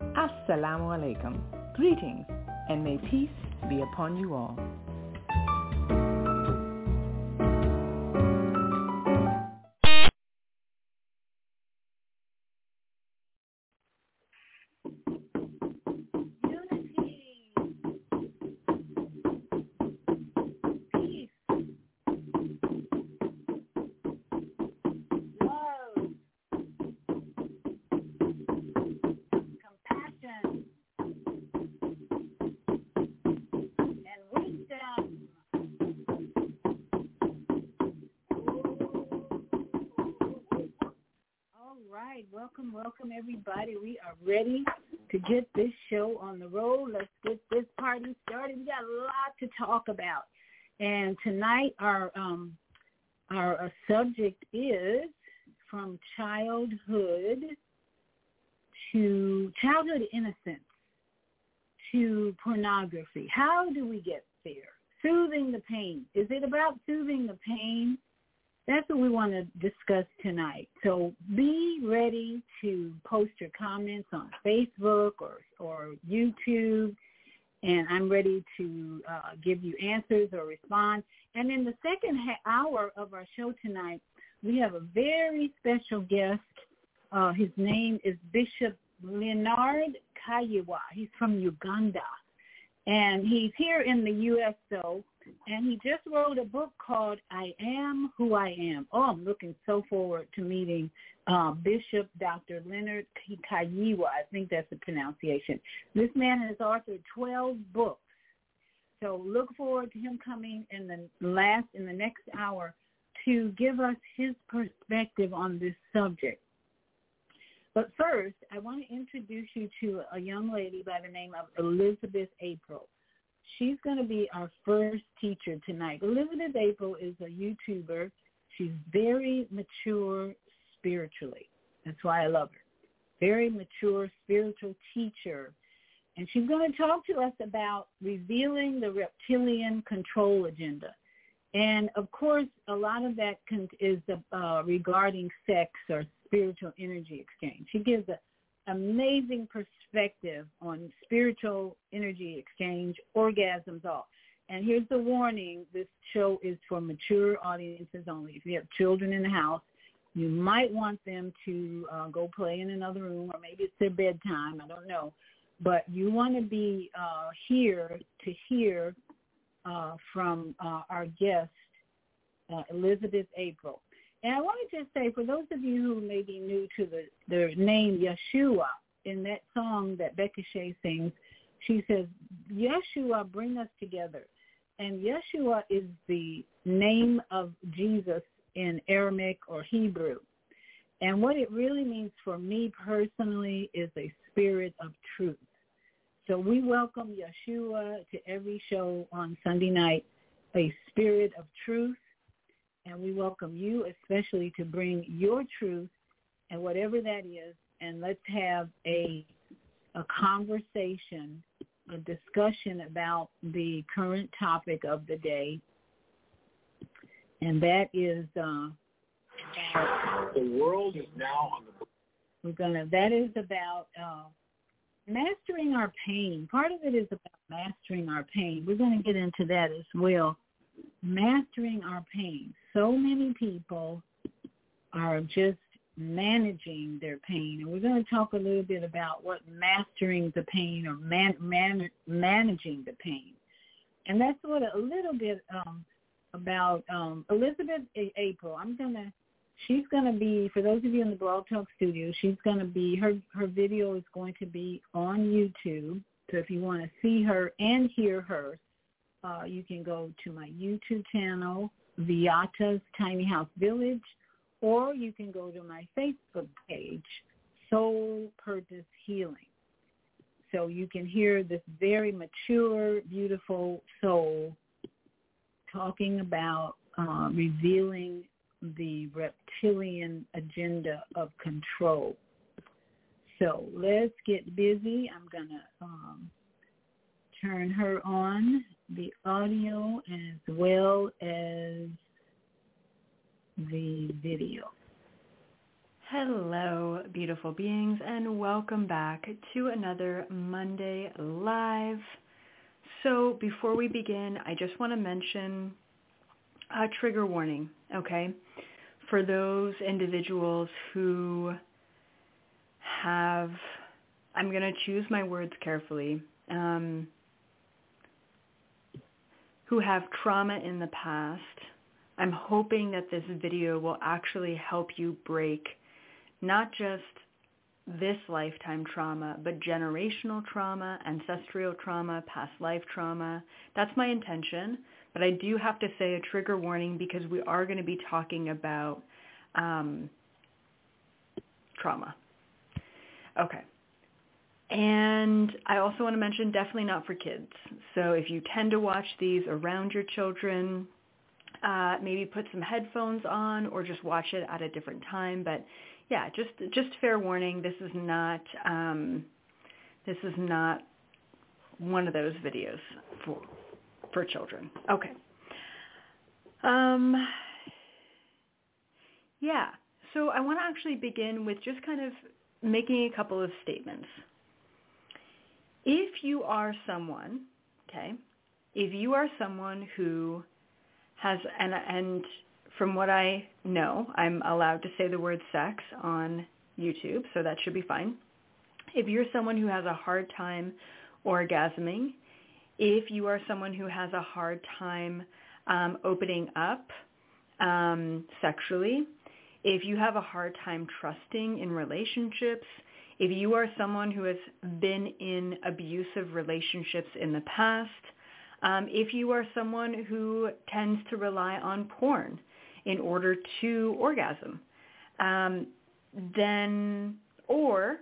Assalamu alaikum. Greetings, and may peace be upon you all. Welcome, welcome everybody. We are ready to get this show on the road. Let's get this party started. We got a lot to talk about. And tonight our um our uh, subject is from childhood to childhood innocence to pornography. How do we get there? Soothing the pain. Is it about soothing the pain that's what we want to discuss tonight. So be ready to post your comments on Facebook or or YouTube, and I'm ready to uh, give you answers or respond. And in the second ha- hour of our show tonight, we have a very special guest. Uh, his name is Bishop Leonard Kayiwa. He's from Uganda, and he's here in the U.S. though and he just wrote a book called I Am Who I Am. Oh, I'm looking so forward to meeting uh, Bishop Dr. Leonard Kayiwa. I think that's the pronunciation. This man has authored 12 books. So look forward to him coming in the last, in the next hour to give us his perspective on this subject. But first, I want to introduce you to a young lady by the name of Elizabeth April. She's going to be our first teacher tonight. Elizabeth April is a YouTuber. She's very mature spiritually. That's why I love her. Very mature spiritual teacher. And she's going to talk to us about revealing the reptilian control agenda. And of course, a lot of that is uh, regarding sex or spiritual energy exchange. She gives an amazing perspective on spiritual energy exchange, orgasms, all. And here's the warning. This show is for mature audiences only. If you have children in the house, you might want them to uh, go play in another room or maybe it's their bedtime. I don't know. But you want to be uh, here to hear uh, from uh, our guest, uh, Elizabeth April. And I want to just say, for those of you who may be new to the, the name Yeshua, in that song that Becca Shea sings, she says, Yeshua, bring us together. And Yeshua is the name of Jesus in Aramaic or Hebrew. And what it really means for me personally is a spirit of truth. So we welcome Yeshua to every show on Sunday night, a spirit of truth. And we welcome you especially to bring your truth and whatever that is. And let's have a, a conversation, a discussion about the current topic of the day. And that is uh, the world is now on the. We're gonna. That is about uh, mastering our pain. Part of it is about mastering our pain. We're going to get into that as well. Mastering our pain. So many people are just managing their pain. And we're going to talk a little bit about what mastering the pain or man, man, managing the pain. And that's what a little bit um, about um, Elizabeth April. I'm going to she's going to be for those of you in the blog talk studio she's going to be her her video is going to be on youtube so if you want to see her and hear her uh, you can go to my youtube channel Viyahta's tiny house village or you can go to my facebook page soul purpose healing so you can hear this very mature beautiful soul talking about uh, revealing the reptilian agenda of control. So let's get busy. I'm going to um, turn her on, the audio as well as the video. Hello, beautiful beings, and welcome back to another Monday Live. So before we begin, I just want to mention a trigger warning, okay? For those individuals who have, I'm going to choose my words carefully, um, who have trauma in the past, I'm hoping that this video will actually help you break not just this lifetime trauma, but generational trauma, ancestral trauma, past life trauma. That's my intention. But I do have to say a trigger warning because we are going to be talking about um, trauma. Okay. And I also want to mention definitely not for kids. So if you tend to watch these around your children, uh, maybe put some headphones on or just watch it at a different time. But yeah, just just fair warning. This is not um, this is not one of those videos for for children. Okay. Um, yeah. So I want to actually begin with just kind of making a couple of statements. If you are someone, okay, if you are someone who has, and, and from what I know, I'm allowed to say the word sex on YouTube, so that should be fine. If you're someone who has a hard time orgasming, if you are someone who has a hard time um, opening up um, sexually, if you have a hard time trusting in relationships, if you are someone who has been in abusive relationships in the past, um, if you are someone who tends to rely on porn in order to orgasm, um, then, or,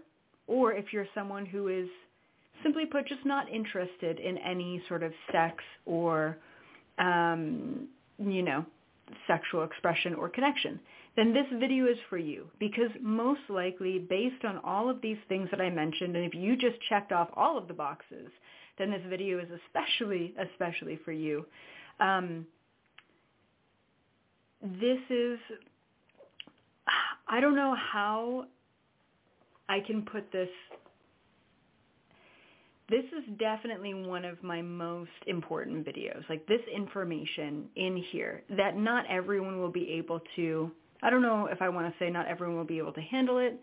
or if you're someone who is simply put, just not interested in any sort of sex or, um, you know, sexual expression or connection, then this video is for you. Because most likely based on all of these things that I mentioned, and if you just checked off all of the boxes, then this video is especially, especially for you. Um, this is, I don't know how I can put this this is definitely one of my most important videos. Like this information in here that not everyone will be able to, I don't know if I want to say not everyone will be able to handle it,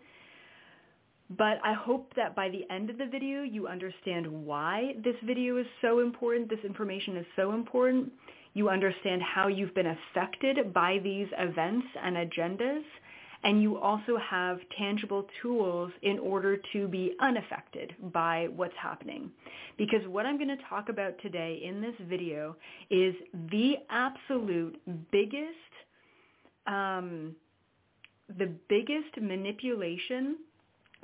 but I hope that by the end of the video you understand why this video is so important, this information is so important. You understand how you've been affected by these events and agendas and you also have tangible tools in order to be unaffected by what's happening. Because what I'm going to talk about today in this video is the absolute biggest, um, the biggest manipulation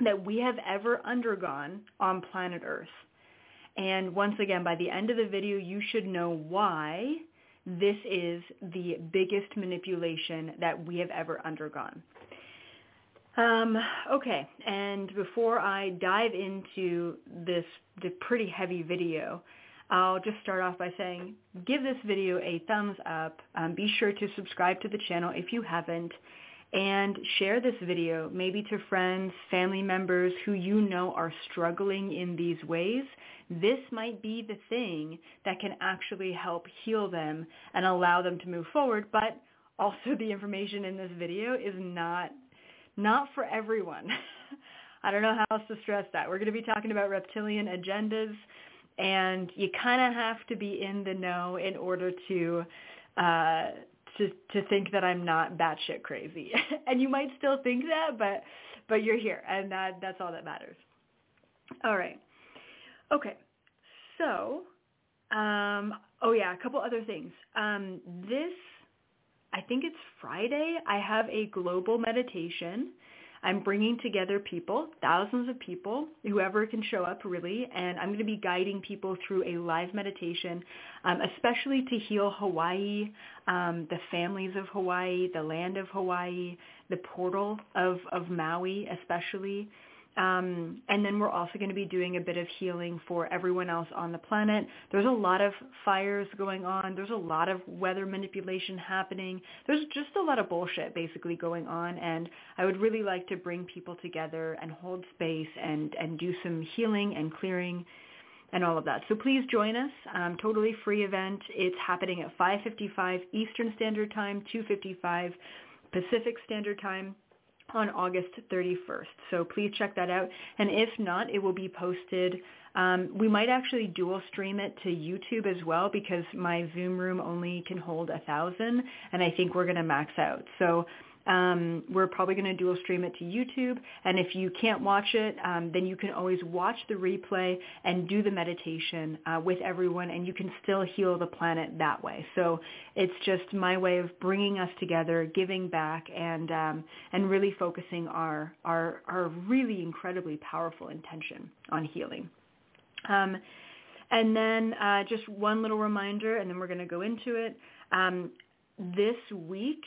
that we have ever undergone on planet Earth. And once again, by the end of the video, you should know why this is the biggest manipulation that we have ever undergone. Um, okay, and before I dive into this the pretty heavy video, I'll just start off by saying give this video a thumbs up. Um, be sure to subscribe to the channel if you haven't, and share this video maybe to friends, family members who you know are struggling in these ways. This might be the thing that can actually help heal them and allow them to move forward, but also the information in this video is not not for everyone. I don't know how else to stress that. We're going to be talking about reptilian agendas, and you kind of have to be in the know in order to uh, to to think that I'm not batshit crazy. and you might still think that, but but you're here, and that that's all that matters. All right. Okay. So, um, oh yeah, a couple other things. Um, this I think it's Friday, I have a global meditation. I'm bringing together people, thousands of people, whoever can show up really, and I'm going to be guiding people through a live meditation, um, especially to heal Hawaii, um, the families of Hawaii, the land of Hawaii, the portal of, of Maui especially, um, and then we're also going to be doing a bit of healing for everyone else on the planet. There's a lot of fires going on. There's a lot of weather manipulation happening. There's just a lot of bullshit basically going on. And I would really like to bring people together and hold space and, and do some healing and clearing and all of that. So please join us. Um, totally free event. It's happening at 5.55 Eastern Standard Time, 2.55 Pacific Standard Time on August 31st. So please check that out. And if not, it will be posted. Um, we might actually dual stream it to YouTube as well because my Zoom room only can hold a thousand, and I think we're going to max out. So um, we're probably going to dual stream it to YouTube. And if you can't watch it, um, then you can always watch the replay and do the meditation uh, with everyone, and you can still heal the planet that way. So it's just my way of bringing us together, giving back, and um, and really focusing our our our really incredibly powerful intention on healing. Um, and then uh, just one little reminder, and then we're going to go into it. Um, this week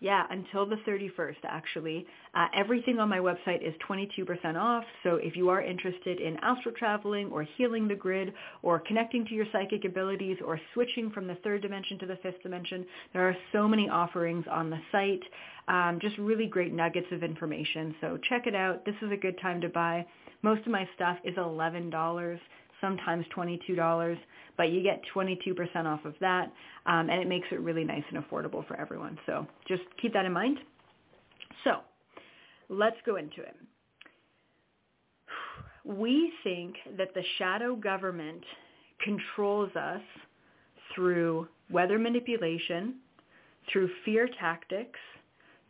yeah, until the 31st actually. Uh, everything on my website is 22% off. So if you are interested in astral traveling or healing the grid or connecting to your psychic abilities or switching from the third dimension to the fifth dimension, there are so many offerings on the site. Um, just really great nuggets of information. So check it out. This is a good time to buy. Most of my stuff is $11 sometimes $22, but you get 22% off of that, um, and it makes it really nice and affordable for everyone. So just keep that in mind. So let's go into it. We think that the shadow government controls us through weather manipulation, through fear tactics,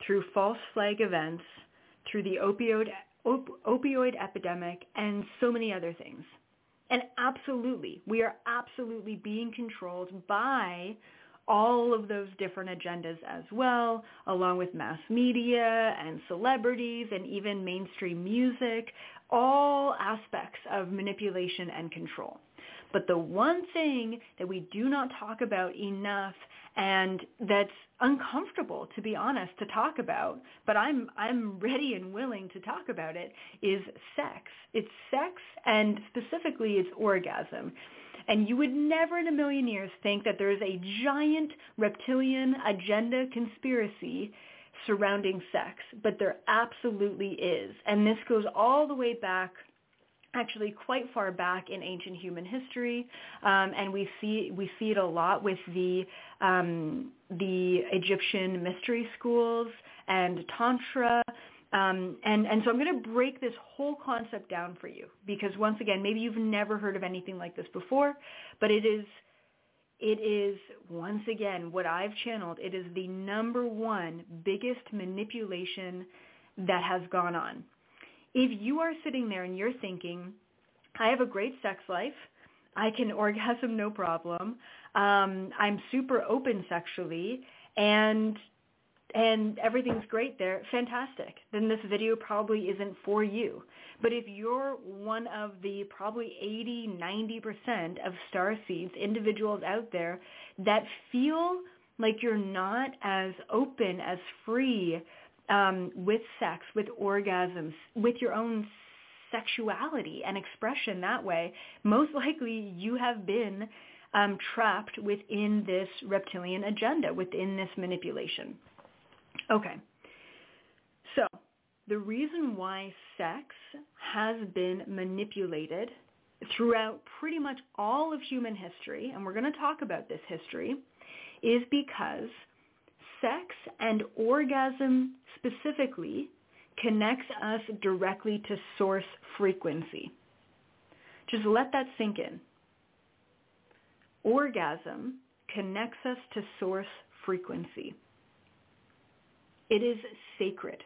through false flag events, through the opioid, op- opioid epidemic, and so many other things. And absolutely, we are absolutely being controlled by all of those different agendas as well, along with mass media and celebrities and even mainstream music, all aspects of manipulation and control. But the one thing that we do not talk about enough and that's uncomfortable to be honest to talk about, but I'm I'm ready and willing to talk about it is sex. It's sex and specifically it's orgasm. And you would never in a million years think that there is a giant reptilian agenda conspiracy surrounding sex, but there absolutely is. And this goes all the way back actually quite far back in ancient human history, um, and we see we see it a lot with the um, the Egyptian mystery schools and tantra. Um, and, and so I'm going to break this whole concept down for you because once again, maybe you've never heard of anything like this before, but it is it is once again what I've channeled. It is the number one biggest manipulation that has gone on if you are sitting there and you're thinking, I have a great sex life, I can orgasm no problem, um, I'm super open sexually, and and everything's great there, fantastic. Then this video probably isn't for you. But if you're one of the probably 80, 90% of star seeds, individuals out there that feel like you're not as open, as free, um, with sex, with orgasms, with your own sexuality and expression that way, most likely you have been um, trapped within this reptilian agenda, within this manipulation. Okay. So the reason why sex has been manipulated throughout pretty much all of human history, and we're going to talk about this history, is because sex and orgasm specifically connects us directly to source frequency. Just let that sink in. Orgasm connects us to source frequency. It is sacred.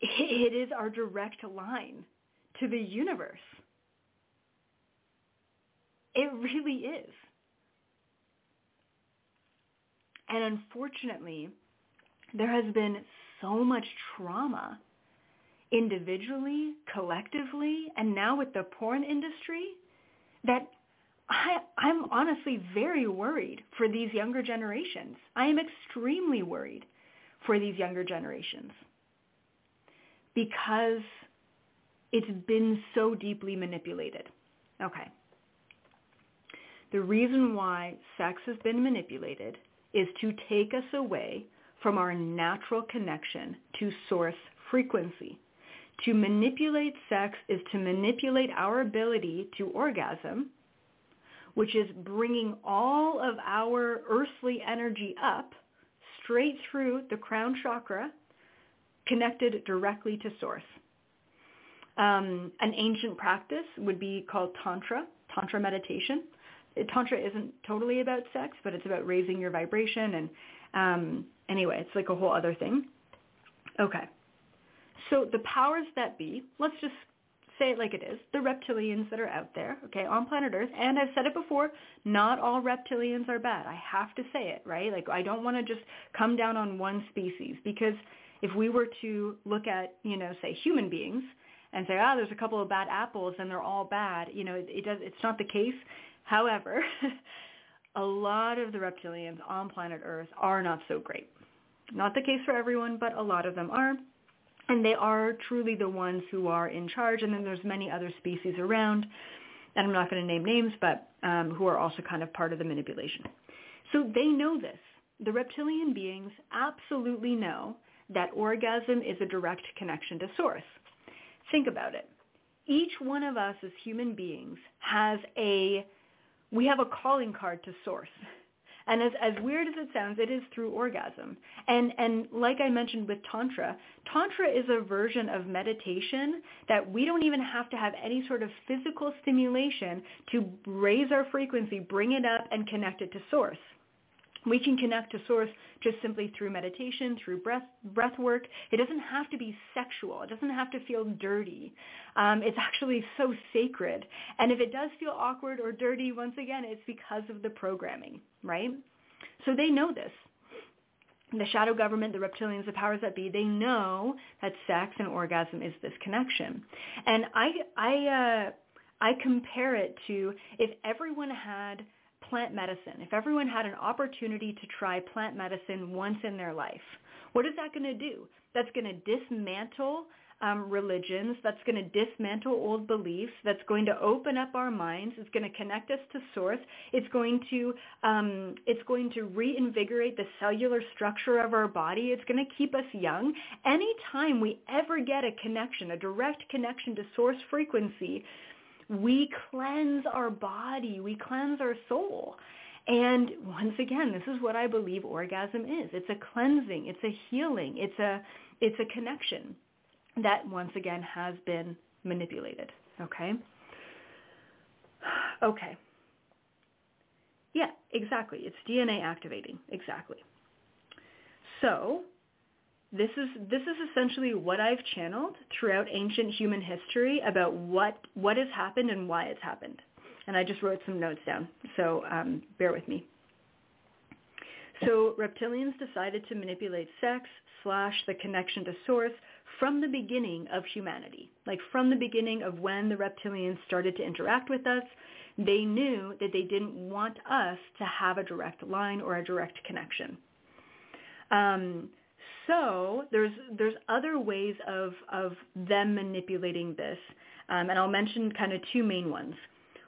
It is our direct line to the universe. It really is. And unfortunately, there has been so much trauma individually, collectively, and now with the porn industry that I, I'm honestly very worried for these younger generations. I am extremely worried for these younger generations because it's been so deeply manipulated. Okay. The reason why sex has been manipulated is to take us away from our natural connection to source frequency. To manipulate sex is to manipulate our ability to orgasm, which is bringing all of our earthly energy up straight through the crown chakra, connected directly to source. Um, an ancient practice would be called Tantra, Tantra meditation tantra isn't totally about sex, but it's about raising your vibration. And um, anyway, it's like a whole other thing. Okay. So the powers that be, let's just say it like it is, the reptilians that are out there, okay, on planet Earth. And I've said it before, not all reptilians are bad. I have to say it, right? Like I don't want to just come down on one species because if we were to look at, you know, say human beings and say, ah, oh, there's a couple of bad apples and they're all bad, you know, it, it does, it's not the case. However, a lot of the reptilians on planet Earth are not so great. Not the case for everyone, but a lot of them are. And they are truly the ones who are in charge. And then there's many other species around, and I'm not going to name names, but um, who are also kind of part of the manipulation. So they know this. The reptilian beings absolutely know that orgasm is a direct connection to source. Think about it. Each one of us as human beings has a we have a calling card to source. And as, as weird as it sounds, it is through orgasm. And, and like I mentioned with Tantra, Tantra is a version of meditation that we don't even have to have any sort of physical stimulation to raise our frequency, bring it up, and connect it to source. We can connect to source just simply through meditation, through breath, breath work. It doesn't have to be sexual. It doesn't have to feel dirty. Um, it's actually so sacred. And if it does feel awkward or dirty, once again, it's because of the programming, right? So they know this. The shadow government, the reptilians, the powers that be, they know that sex and orgasm is this connection. And I, I, uh, I compare it to if everyone had plant medicine, if everyone had an opportunity to try plant medicine once in their life, what is that going to do? That's going to dismantle um, religions, that's going to dismantle old beliefs, that's going to open up our minds, it's going to connect us to source, it's going to um, it's going to reinvigorate the cellular structure of our body, it's going to keep us young. Anytime we ever get a connection, a direct connection to source frequency, we cleanse our body, we cleanse our soul. And once again, this is what I believe orgasm is. It's a cleansing, it's a healing, it's a it's a connection that once again has been manipulated. Okay? Okay. Yeah, exactly. It's DNA activating. Exactly. So this is this is essentially what I've channeled throughout ancient human history about what what has happened and why it's happened. And I just wrote some notes down, so um, bear with me. So reptilians decided to manipulate sex slash the connection to source from the beginning of humanity. Like from the beginning of when the reptilians started to interact with us, they knew that they didn't want us to have a direct line or a direct connection. Um, so there's there's other ways of of them manipulating this, um, and I'll mention kind of two main ones.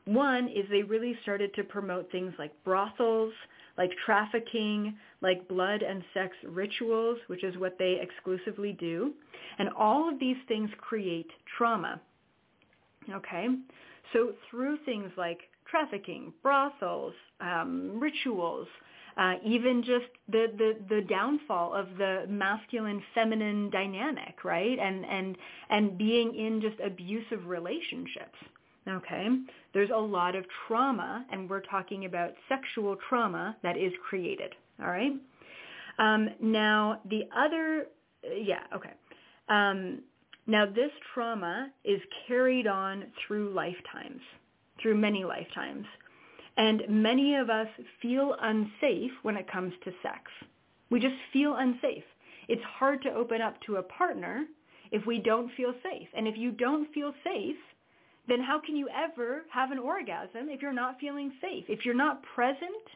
One is they really started to promote things like brothels, like trafficking, like blood and sex rituals, which is what they exclusively do. And all of these things create trauma. Okay? So through things like trafficking, brothels, um, rituals, uh, even just the, the, the downfall of the masculine feminine dynamic, right? And, and, and being in just abusive relationships. Okay? There's a lot of trauma, and we're talking about sexual trauma that is created. All right? Um, now, the other, yeah, okay. Um, now, this trauma is carried on through lifetimes, through many lifetimes. And many of us feel unsafe when it comes to sex. We just feel unsafe. It's hard to open up to a partner if we don't feel safe. And if you don't feel safe, then how can you ever have an orgasm if you're not feeling safe? If you're not present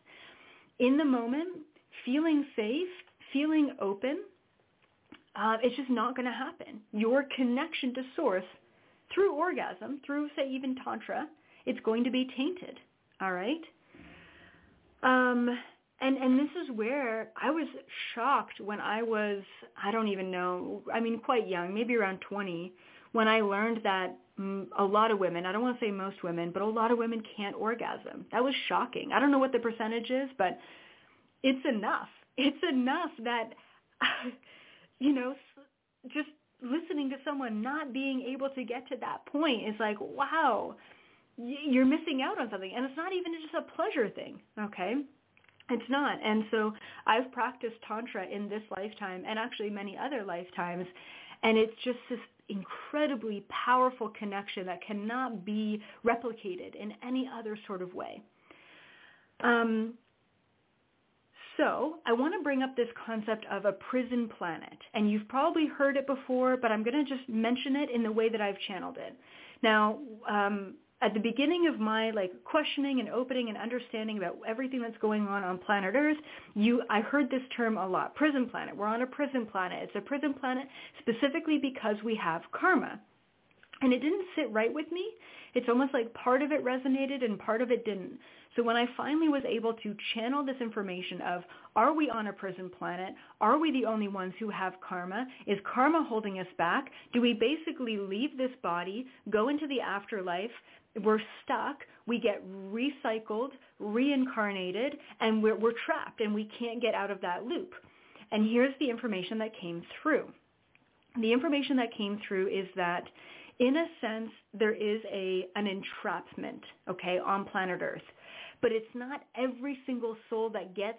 in the moment, feeling safe, feeling open, uh, it's just not going to happen. Your connection to source through orgasm, through, say, even tantra, it's going to be tainted. All right? Um, and and this is where I was shocked when I was I don't even know I mean quite young maybe around 20 when I learned that a lot of women, I don't want to say most women, but a lot of women can't orgasm. That was shocking. I don't know what the percentage is, but it's enough. It's enough that, you know, just listening to someone not being able to get to that point is like, wow, you're missing out on something. And it's not even just a pleasure thing, okay? It's not. And so I've practiced Tantra in this lifetime and actually many other lifetimes. And it's just this incredibly powerful connection that cannot be replicated in any other sort of way. Um, so I want to bring up this concept of a prison planet. And you've probably heard it before, but I'm going to just mention it in the way that I've channeled it. Now, um, at the beginning of my like questioning and opening and understanding about everything that's going on on planet Earth, you I heard this term a lot. Prison planet. We're on a prison planet. It's a prison planet specifically because we have karma. And it didn't sit right with me. It's almost like part of it resonated and part of it didn't. So when I finally was able to channel this information of, are we on a prison planet? Are we the only ones who have karma? Is karma holding us back? Do we basically leave this body, go into the afterlife, we're stuck, we get recycled, reincarnated, and we're, we're trapped and we can't get out of that loop. And here's the information that came through. The information that came through is that in a sense, there is a an entrapment, okay, on planet Earth. But it's not every single soul that gets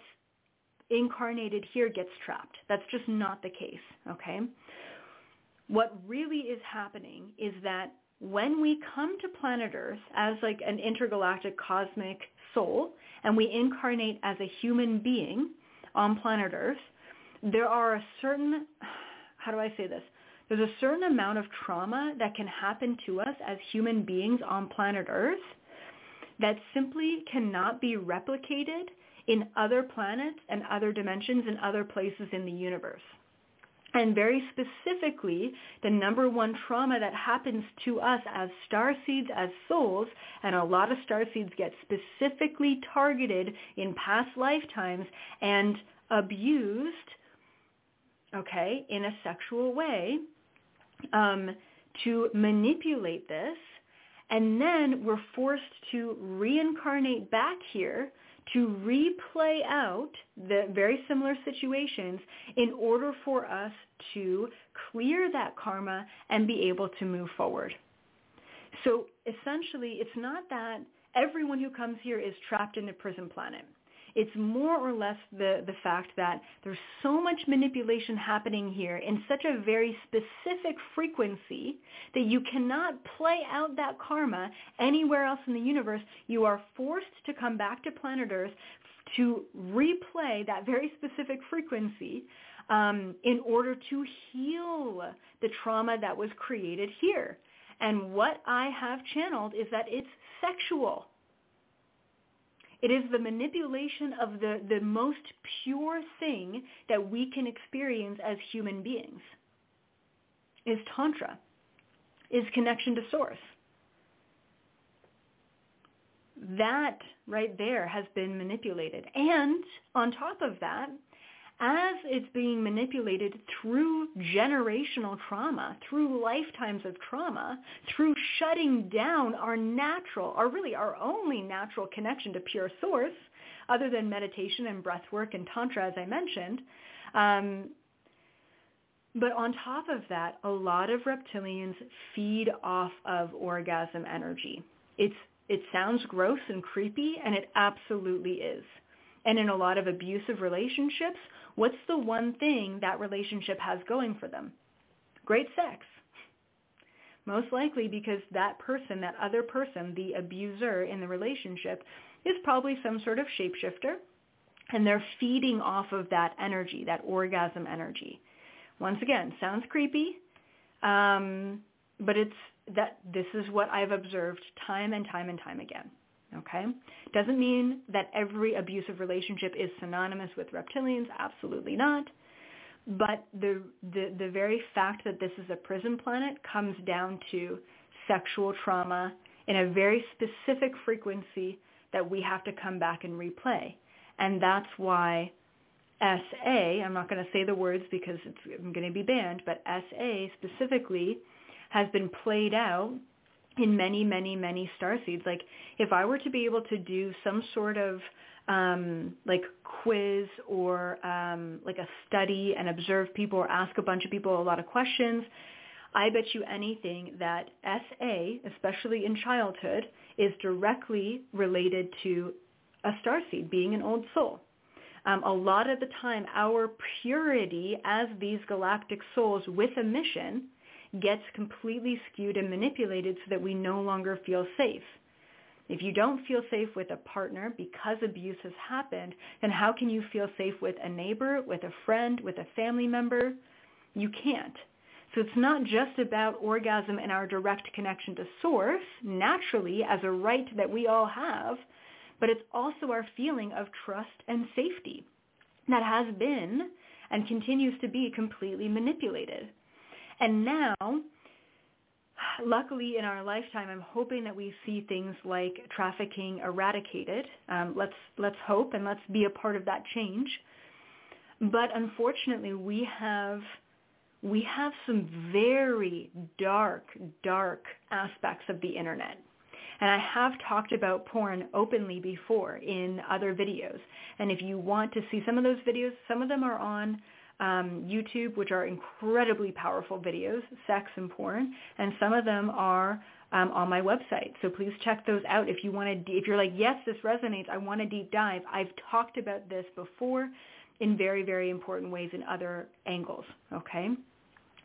incarnated here gets trapped. That's just not the case, okay? What really is happening is that when we come to planet Earth as like an intergalactic cosmic soul and we incarnate as a human being on planet Earth, there are a certain, how do I say this? There's a certain amount of trauma that can happen to us as human beings on planet Earth that simply cannot be replicated in other planets and other dimensions and other places in the universe. And very specifically, the number one trauma that happens to us as star seeds, as souls, and a lot of star seeds get specifically targeted in past lifetimes and abused, okay, in a sexual way um, to manipulate this. And then we're forced to reincarnate back here to replay out the very similar situations in order for us to clear that karma and be able to move forward. So essentially, it's not that everyone who comes here is trapped in a prison planet. It's more or less the, the fact that there's so much manipulation happening here in such a very specific frequency that you cannot play out that karma anywhere else in the universe. You are forced to come back to planet Earth to replay that very specific frequency um, in order to heal the trauma that was created here. And what I have channeled is that it's sexual. It is the manipulation of the, the most pure thing that we can experience as human beings is tantra, is connection to source. That right there has been manipulated. And on top of that, as it's being manipulated through generational trauma, through lifetimes of trauma, through shutting down our natural, or really our only natural connection to pure source, other than meditation and breath work and tantra, as I mentioned. Um, but on top of that, a lot of reptilians feed off of orgasm energy. It's, it sounds gross and creepy, and it absolutely is. And in a lot of abusive relationships, what's the one thing that relationship has going for them? Great sex. Most likely because that person, that other person, the abuser in the relationship, is probably some sort of shapeshifter, and they're feeding off of that energy, that orgasm energy. Once again, sounds creepy, um, but it's that this is what I've observed time and time and time again. Okay? Doesn't mean that every abusive relationship is synonymous with reptilians. Absolutely not. But the, the, the very fact that this is a prison planet comes down to sexual trauma in a very specific frequency that we have to come back and replay. And that's why SA, I'm not going to say the words because it's, I'm going to be banned, but SA specifically has been played out in many, many, many star seeds. Like if I were to be able to do some sort of um, like quiz or um, like a study and observe people or ask a bunch of people a lot of questions, I bet you anything that SA, especially in childhood, is directly related to a star seed being an old soul. Um, a lot of the time, our purity as these galactic souls with a mission gets completely skewed and manipulated so that we no longer feel safe. If you don't feel safe with a partner because abuse has happened, then how can you feel safe with a neighbor, with a friend, with a family member? You can't. So it's not just about orgasm and our direct connection to source, naturally, as a right that we all have, but it's also our feeling of trust and safety that has been and continues to be completely manipulated. And now, luckily in our lifetime, I'm hoping that we see things like trafficking eradicated. Um, let's let's hope and let's be a part of that change. But unfortunately, we have we have some very dark, dark aspects of the internet. And I have talked about porn openly before in other videos. And if you want to see some of those videos, some of them are on um, YouTube, which are incredibly powerful videos, sex and porn, and some of them are um, on my website. So please check those out if you want to. If you're like, yes, this resonates, I want to deep dive. I've talked about this before in very, very important ways in other angles. Okay,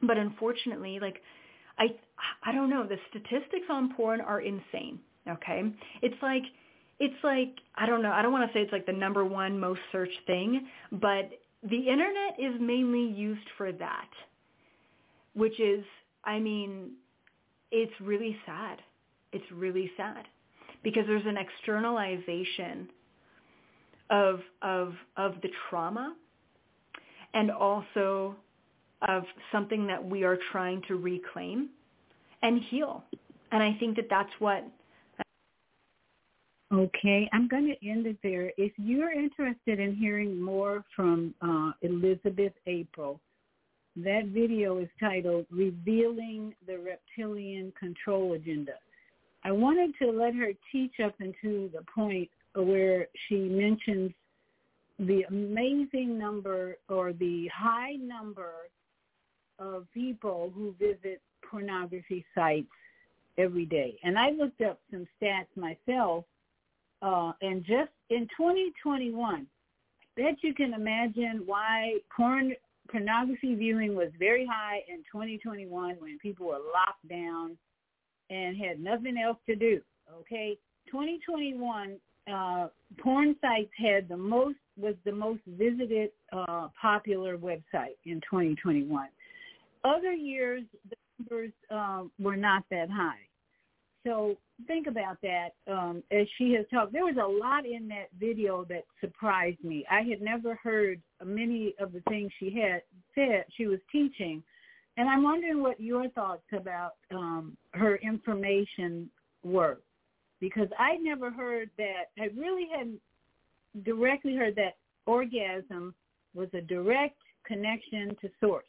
but unfortunately, like I, I don't know. The statistics on porn are insane. Okay, it's like it's like I don't know. I don't want to say it's like the number one most searched thing, but the internet is mainly used for that, which is, I mean, it's really sad. It's really sad because there's an externalization of of of the trauma and also of something that we are trying to reclaim and heal. And I think that that's what Okay, I'm going to end it there. If you're interested in hearing more from uh, Elizabeth April, that video is titled Revealing the Reptilian Control Agenda. I wanted to let her teach up into the point where she mentions the amazing number or the high number of people who visit pornography sites every day. And I looked up some stats myself, uh, and just in 2021, I bet you can imagine why porn pornography viewing was very high in 2021 when people were locked down and had nothing else to do. Okay, 2021 uh, porn sites had the most was the most visited uh, popular website in 2021. Other years the numbers uh, were not that high. So think about that. Um, as she has talked, there was a lot in that video that surprised me. I had never heard many of the things she had said she was teaching, and I'm wondering what your thoughts about um, her information were because I never heard that. I really hadn't directly heard that orgasm was a direct connection to source.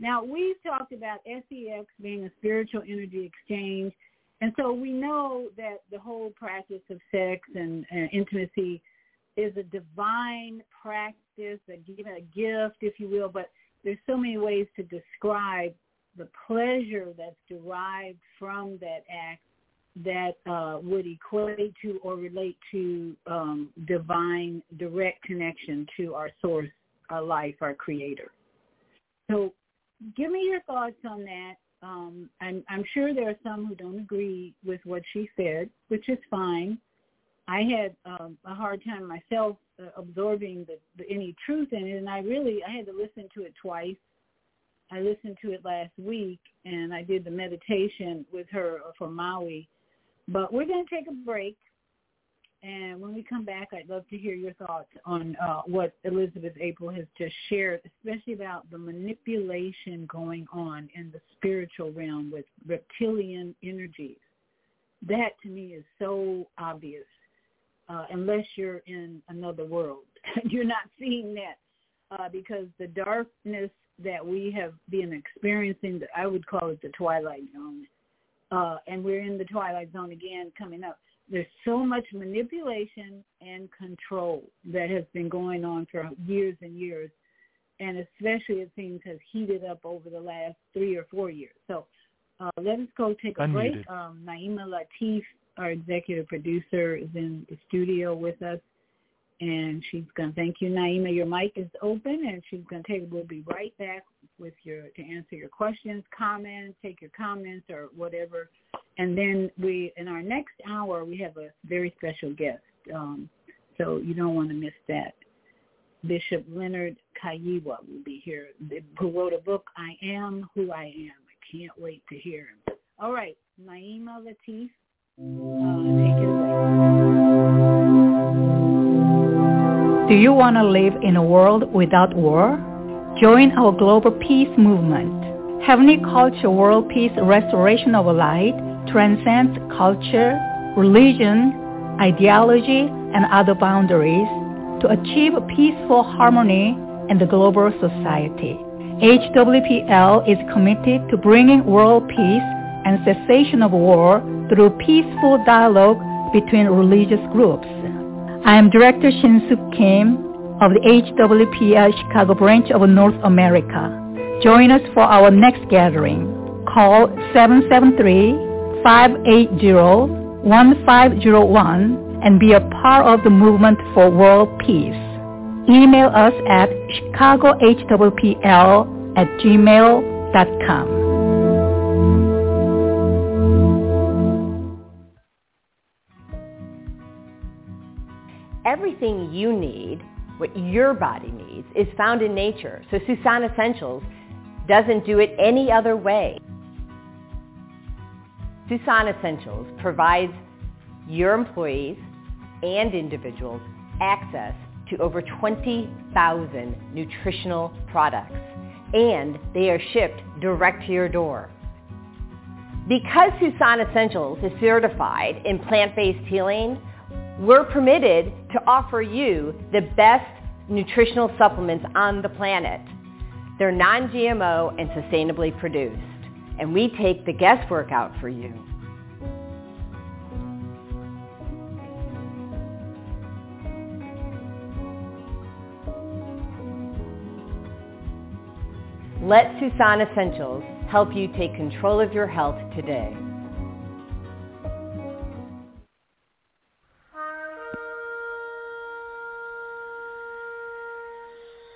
Now, we've talked about SEX being a spiritual energy exchange, and so we know that the whole practice of sex and, and intimacy is a divine practice, a, a gift, if you will, but there's so many ways to describe the pleasure that's derived from that act that uh, would equate to or relate to um, divine direct connection to our source, our life, our creator. So give me your thoughts on that. Um, I'm, I'm sure there are some who don't agree with what she said, which is fine. I had um, a hard time myself uh, absorbing the, the, any truth in it, and I really I had to listen to it twice. I listened to it last week, and I did the meditation with her for Maui but we're going to take a break. And when we come back, I'd love to hear your thoughts on uh, what Elizabeth April has just shared, especially about the manipulation going on in the spiritual realm with reptilian energies. That to me is so obvious. Uh, unless you're in another world, you're not seeing that uh, because the darkness that we have been experiencing, I would call it the twilight zone, uh, and we're in the twilight zone again coming up. There's so much manipulation and control that has been going on for years and years, and especially it seems has heated up over the last three or four years. So uh, let us go take a Unmuted. break. Um, Naima Latif, our executive producer, is in the studio with us, and she's going to thank you, Naima. Your mic is open, and she's going to take. We'll be right back with your to answer your questions, comments, take your comments or whatever. And then we in our next hour we have a very special guest. Um, so you don't want to miss that. Bishop Leonard Kayiwa will be here, who wrote a book, I Am Who I Am. I can't wait to hear him. All right, Naima Latif, uh. Do you want to live in a world without war? Join our global peace movement. Heavenly Culture World Peace Restoration of Light transcends culture, religion, ideology, and other boundaries to achieve peaceful harmony in the global society. HWPL is committed to bringing world peace and cessation of war through peaceful dialogue between religious groups. I am Director Shin-Suk Kim of the HWPL Chicago branch of North America. Join us for our next gathering. Call 773-580-1501 and be a part of the movement for world peace. Email us at chicagohwpl at gmail.com. Everything you need what your body needs is found in nature. So Susan Essentials doesn't do it any other way. Susan Essentials provides your employees and individuals access to over 20,000 nutritional products and they are shipped direct to your door. Because Susan Essentials is certified in plant-based healing, we're permitted to offer you the best nutritional supplements on the planet. They're non-GMO and sustainably produced, and we take the guesswork out for you. Let Susan Essentials help you take control of your health today.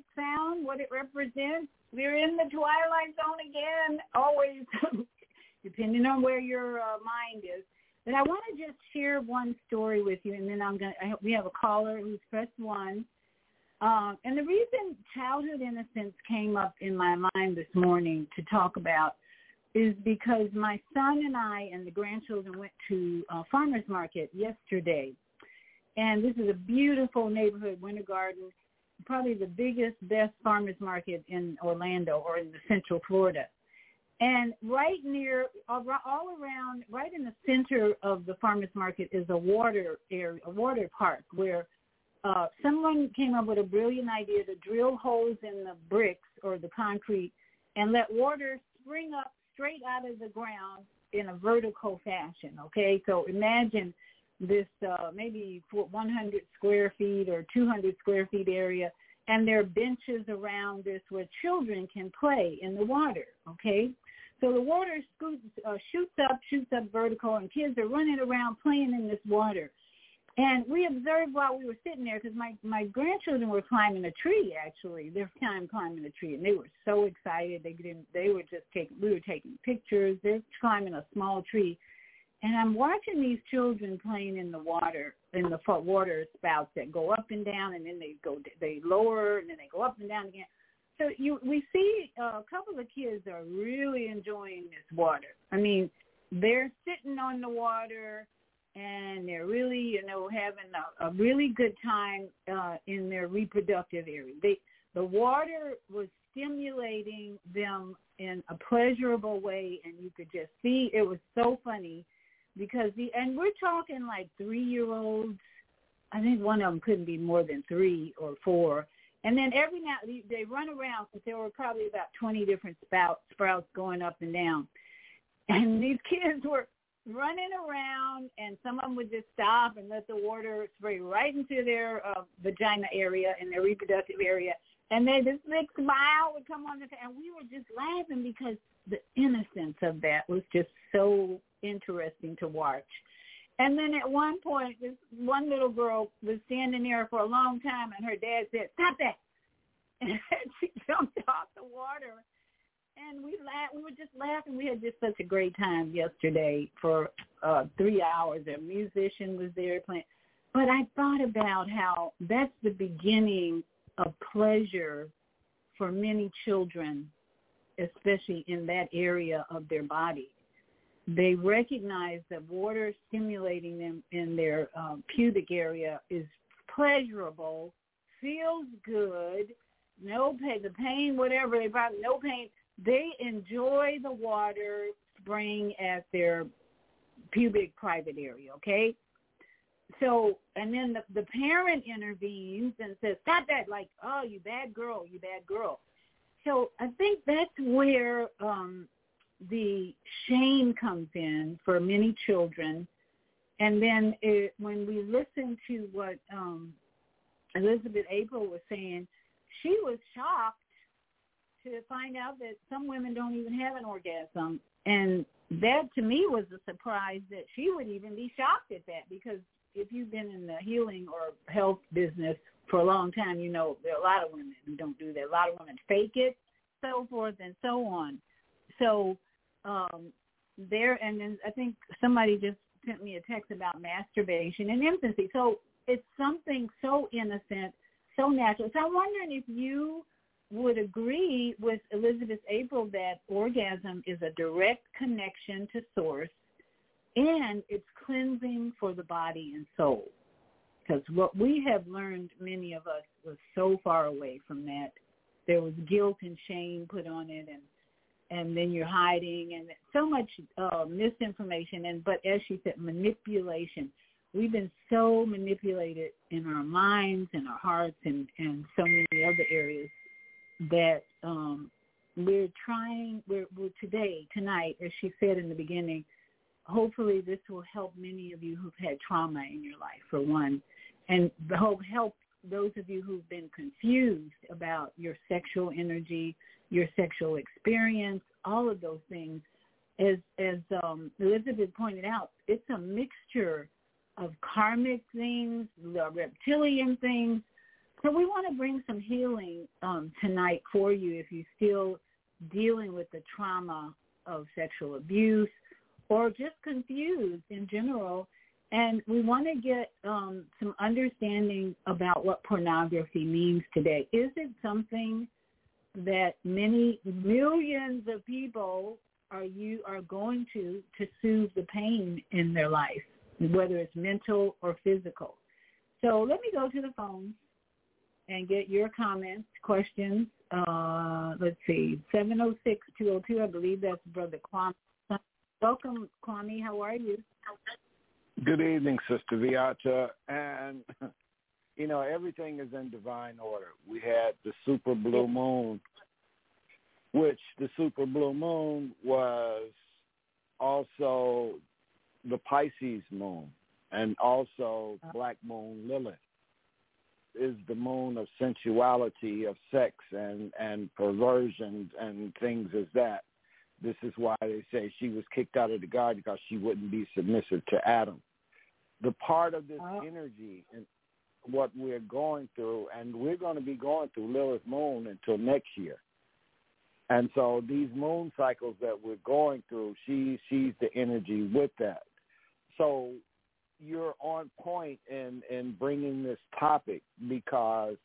That sound, what it represents? We're in the twilight zone again, always, depending on where your uh, mind is. But I want to just share one story with you, and then I'm going to, we have a caller who's pressed one. Um, and the reason childhood innocence came up in my mind this morning to talk about is because my son and I and the grandchildren went to uh, farmer's market yesterday. And this is a beautiful neighborhood, Winter Garden, probably the biggest, best farmers market in Orlando or in the central Florida. And right near, all around, right in the center of the farmers market is a water area, a water park where uh, someone came up with a brilliant idea to drill holes in the bricks or the concrete and let water spring up straight out of the ground in a vertical fashion. Okay, so imagine this uh, maybe 100 square feet or 200 square feet area, and there are benches around this where children can play in the water. Okay, so the water scoots, uh, shoots up, shoots up vertical, and kids are running around playing in this water. And we observed while we were sitting there because my my grandchildren were climbing a tree. Actually, their time climbing a tree, and they were so excited. They didn't. They were just taking. We were taking pictures. They're climbing a small tree, and I'm watching these children playing in the water in the water spouts that go up and down, and then they go they lower, and then they go up and down again. So you we see uh, a couple of kids are really enjoying this water. I mean, they're sitting on the water and they're really, you know, having a, a really good time uh, in their reproductive area. They, the water was stimulating them in a pleasurable way, and you could just see it was so funny because the and we're talking like three year olds. I think one of them couldn't be more than three or four. And then every now they run around because there were probably about twenty different spout sprouts going up and down, and these kids were running around and some of them would just stop and let the water spray right into their uh, vagina area and their reproductive area and then this big smile would come on the and we were just laughing because the innocence of that was just so interesting to watch and then at one point this one little girl was standing there for a long time and her dad said stop that and she jumped off the water and we laughed. We were just laughing. We had just such a great time yesterday for uh three hours. A musician was there playing. but I thought about how that's the beginning of pleasure for many children, especially in that area of their body. They recognize that water stimulating them in their um, pubic area is pleasurable, feels good, no pain, the pain, whatever they brought, no pain. They enjoy the water spraying at their pubic private area, okay? So, and then the, the parent intervenes and says, stop that, like, oh, you bad girl, you bad girl. So I think that's where um, the shame comes in for many children. And then it, when we listen to what um, Elizabeth April was saying, she was shocked to find out that some women don't even have an orgasm. And that to me was a surprise that she would even be shocked at that because if you've been in the healing or health business for a long time, you know there are a lot of women who don't do that. A lot of women fake it, so forth and so on. So um there and then I think somebody just sent me a text about masturbation and infancy. So it's something so innocent, so natural. So I'm wondering if you would agree with Elizabeth April that orgasm is a direct connection to source and it's cleansing for the body and soul. Because what we have learned, many of us, was so far away from that. There was guilt and shame put on it, and and then you're hiding, and so much uh, misinformation. And but as she said, manipulation. We've been so manipulated in our minds and our hearts, and and so many other areas that um, we're trying. We're, we're today, tonight, as she said in the beginning hopefully this will help many of you who've had trauma in your life, for one, and hope help those of you who've been confused about your sexual energy, your sexual experience, all of those things. As as um, Elizabeth pointed out, it's a mixture of karmic things, reptilian things. So we want to bring some healing um, tonight for you if you're still dealing with the trauma of sexual abuse, or just confused in general. And we want to get um, some understanding about what pornography means today. Is it something that many millions of people are you are going to to soothe the pain in their life, whether it's mental or physical? So let me go to the phone and get your comments, questions. Uh, let's see, 706-202, I believe that's Brother Kwame Welcome, Kwame. How are you? Good evening, Sister Viyahta. And, you know, everything is in divine order. We had the super blue moon, which the super blue moon was also the Pisces moon and also uh-huh. black moon Lilith is the moon of sensuality, of sex and, and perversion and things as that. This is why they say she was kicked out of the garden because she wouldn't be submissive to Adam. The part of this oh. energy and what we're going through, and we're going to be going through Lilith Moon until next year. And so these moon cycles that we're going through, she sees the energy with that. So you're on point in in bringing this topic because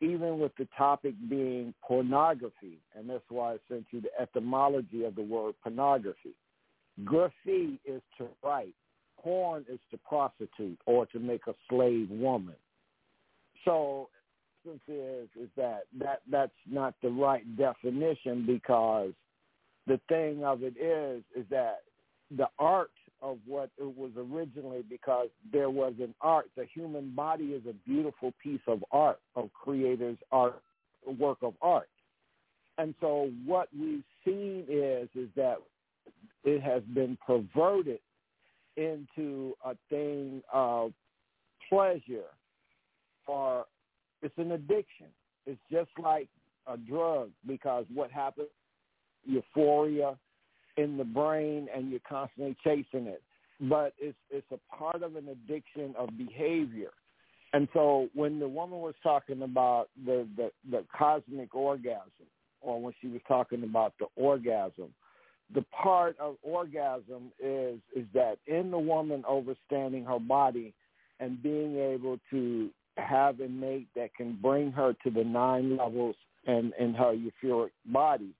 even with the topic being pornography, and that's why I sent you the etymology of the word pornography. Graphy is to write. Porn is to prostitute or to make a slave woman. So, essence is is that that that's not the right definition because the thing of it is is that the art of what it was originally because there was an art. The human body is a beautiful piece of art, of creators' art, work of art. And so what we've seen is is that it has been perverted into a thing of pleasure or it's an addiction. It's just like a drug because what happens euphoria in the brain and you're constantly chasing it. But it's it's a part of an addiction of behavior. And so when the woman was talking about the, the, the cosmic orgasm, or when she was talking about the orgasm, the part of orgasm is is that in the woman overstanding her body and being able to have a mate that can bring her to the nine levels and in her euphoric body,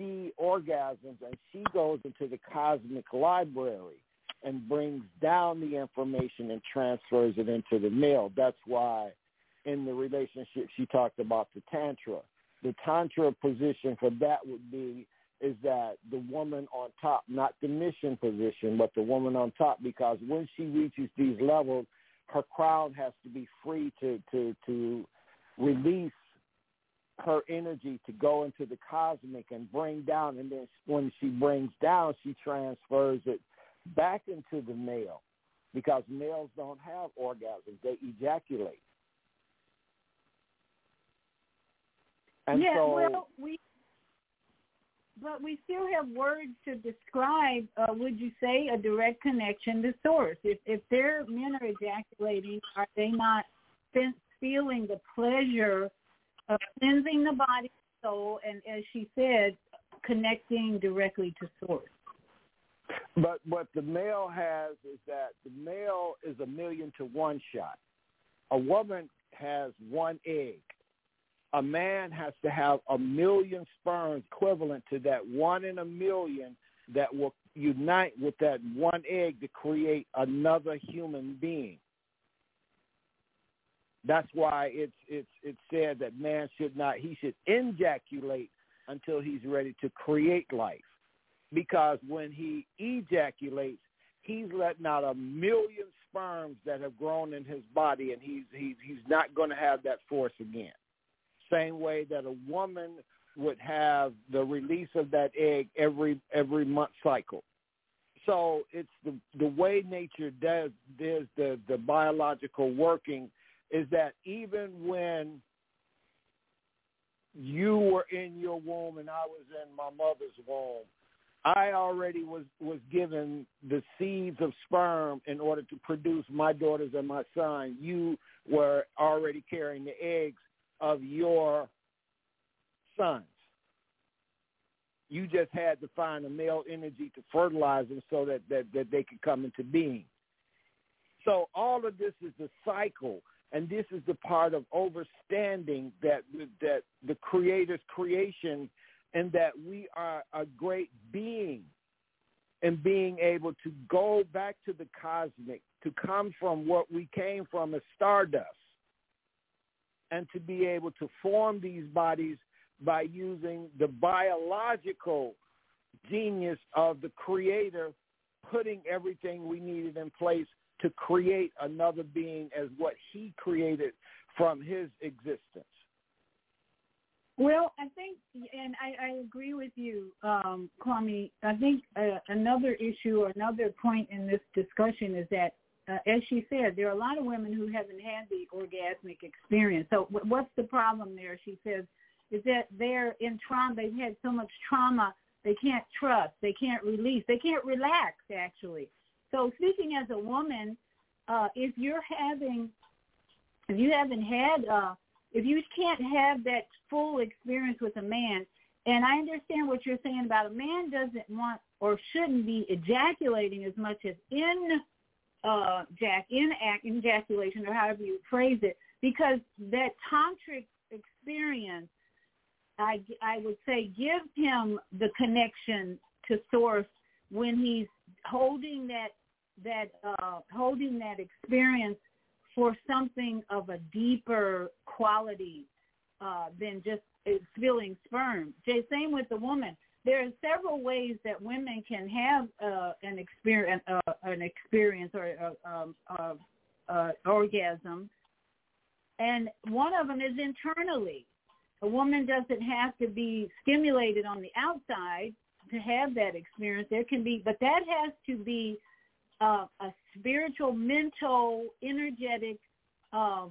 she orgasms and she goes into the cosmic library and brings down the information and transfers it into the male. That's why in the relationship she talked about the tantra. The tantra position for that would be is that the woman on top, not the mission position, but the woman on top, because when she reaches these levels, her crown has to be free to to to release her energy to go into the cosmic and bring down and then when she brings down she transfers it back into the male because males don't have orgasms they ejaculate and yeah so well we but we still have words to describe, uh, would you say, a direct connection to source? If if their men are ejaculating, are they not feeling the pleasure of cleansing the body soul, and as she said, connecting directly to source? But what the male has is that the male is a million to one shot. A woman has one egg a man has to have a million sperms equivalent to that one in a million that will unite with that one egg to create another human being. That's why it's it's it's said that man should not he should ejaculate until he's ready to create life. Because when he ejaculates, he's letting out a million sperms that have grown in his body and he's he's he's not going to have that force again same way that a woman would have the release of that egg every every month cycle. So it's the the way nature does does the the biological working is that even when you were in your womb and I was in my mother's womb, I already was was given the seeds of sperm in order to produce my daughters and my son. You were already carrying the eggs of your sons. You just had to find a male energy to fertilize them so that, that, that they could come into being. So all of this is the cycle, and this is the part of overstanding that that the Creator's creation, and that we are a great being, and being able to go back to the cosmic, to come from what we came from as stardust, and to be able to form these bodies by using the biological genius of the creator putting everything we needed in place to create another being as what he created from his existence. Well, I think, and I, I agree with you, um, Kwame. I think uh, another issue or another point in this discussion is that uh, as she said, there are a lot of women who haven't had the orgasmic experience. So what's the problem there? She says is that they're in trauma. They've had so much trauma. They can't trust. They can't release. They can't relax. Actually. So speaking as a woman, uh, if you're having, if you haven't had, uh, if you can't have that full experience with a man, and I understand what you're saying about a man doesn't want or shouldn't be ejaculating as much as in uh, jack in act, ejaculation or however you phrase it, because that tantric experience, I I would say, gives him the connection to source when he's holding that that uh, holding that experience for something of a deeper quality uh, than just spilling sperm. Same with the woman there are several ways that women can have uh, an experience, uh, an experience or uh, um, uh, uh, orgasm, and one of them is internally. A woman doesn't have to be stimulated on the outside to have that experience. There can be, but that has to be uh, a spiritual, mental, energetic uh,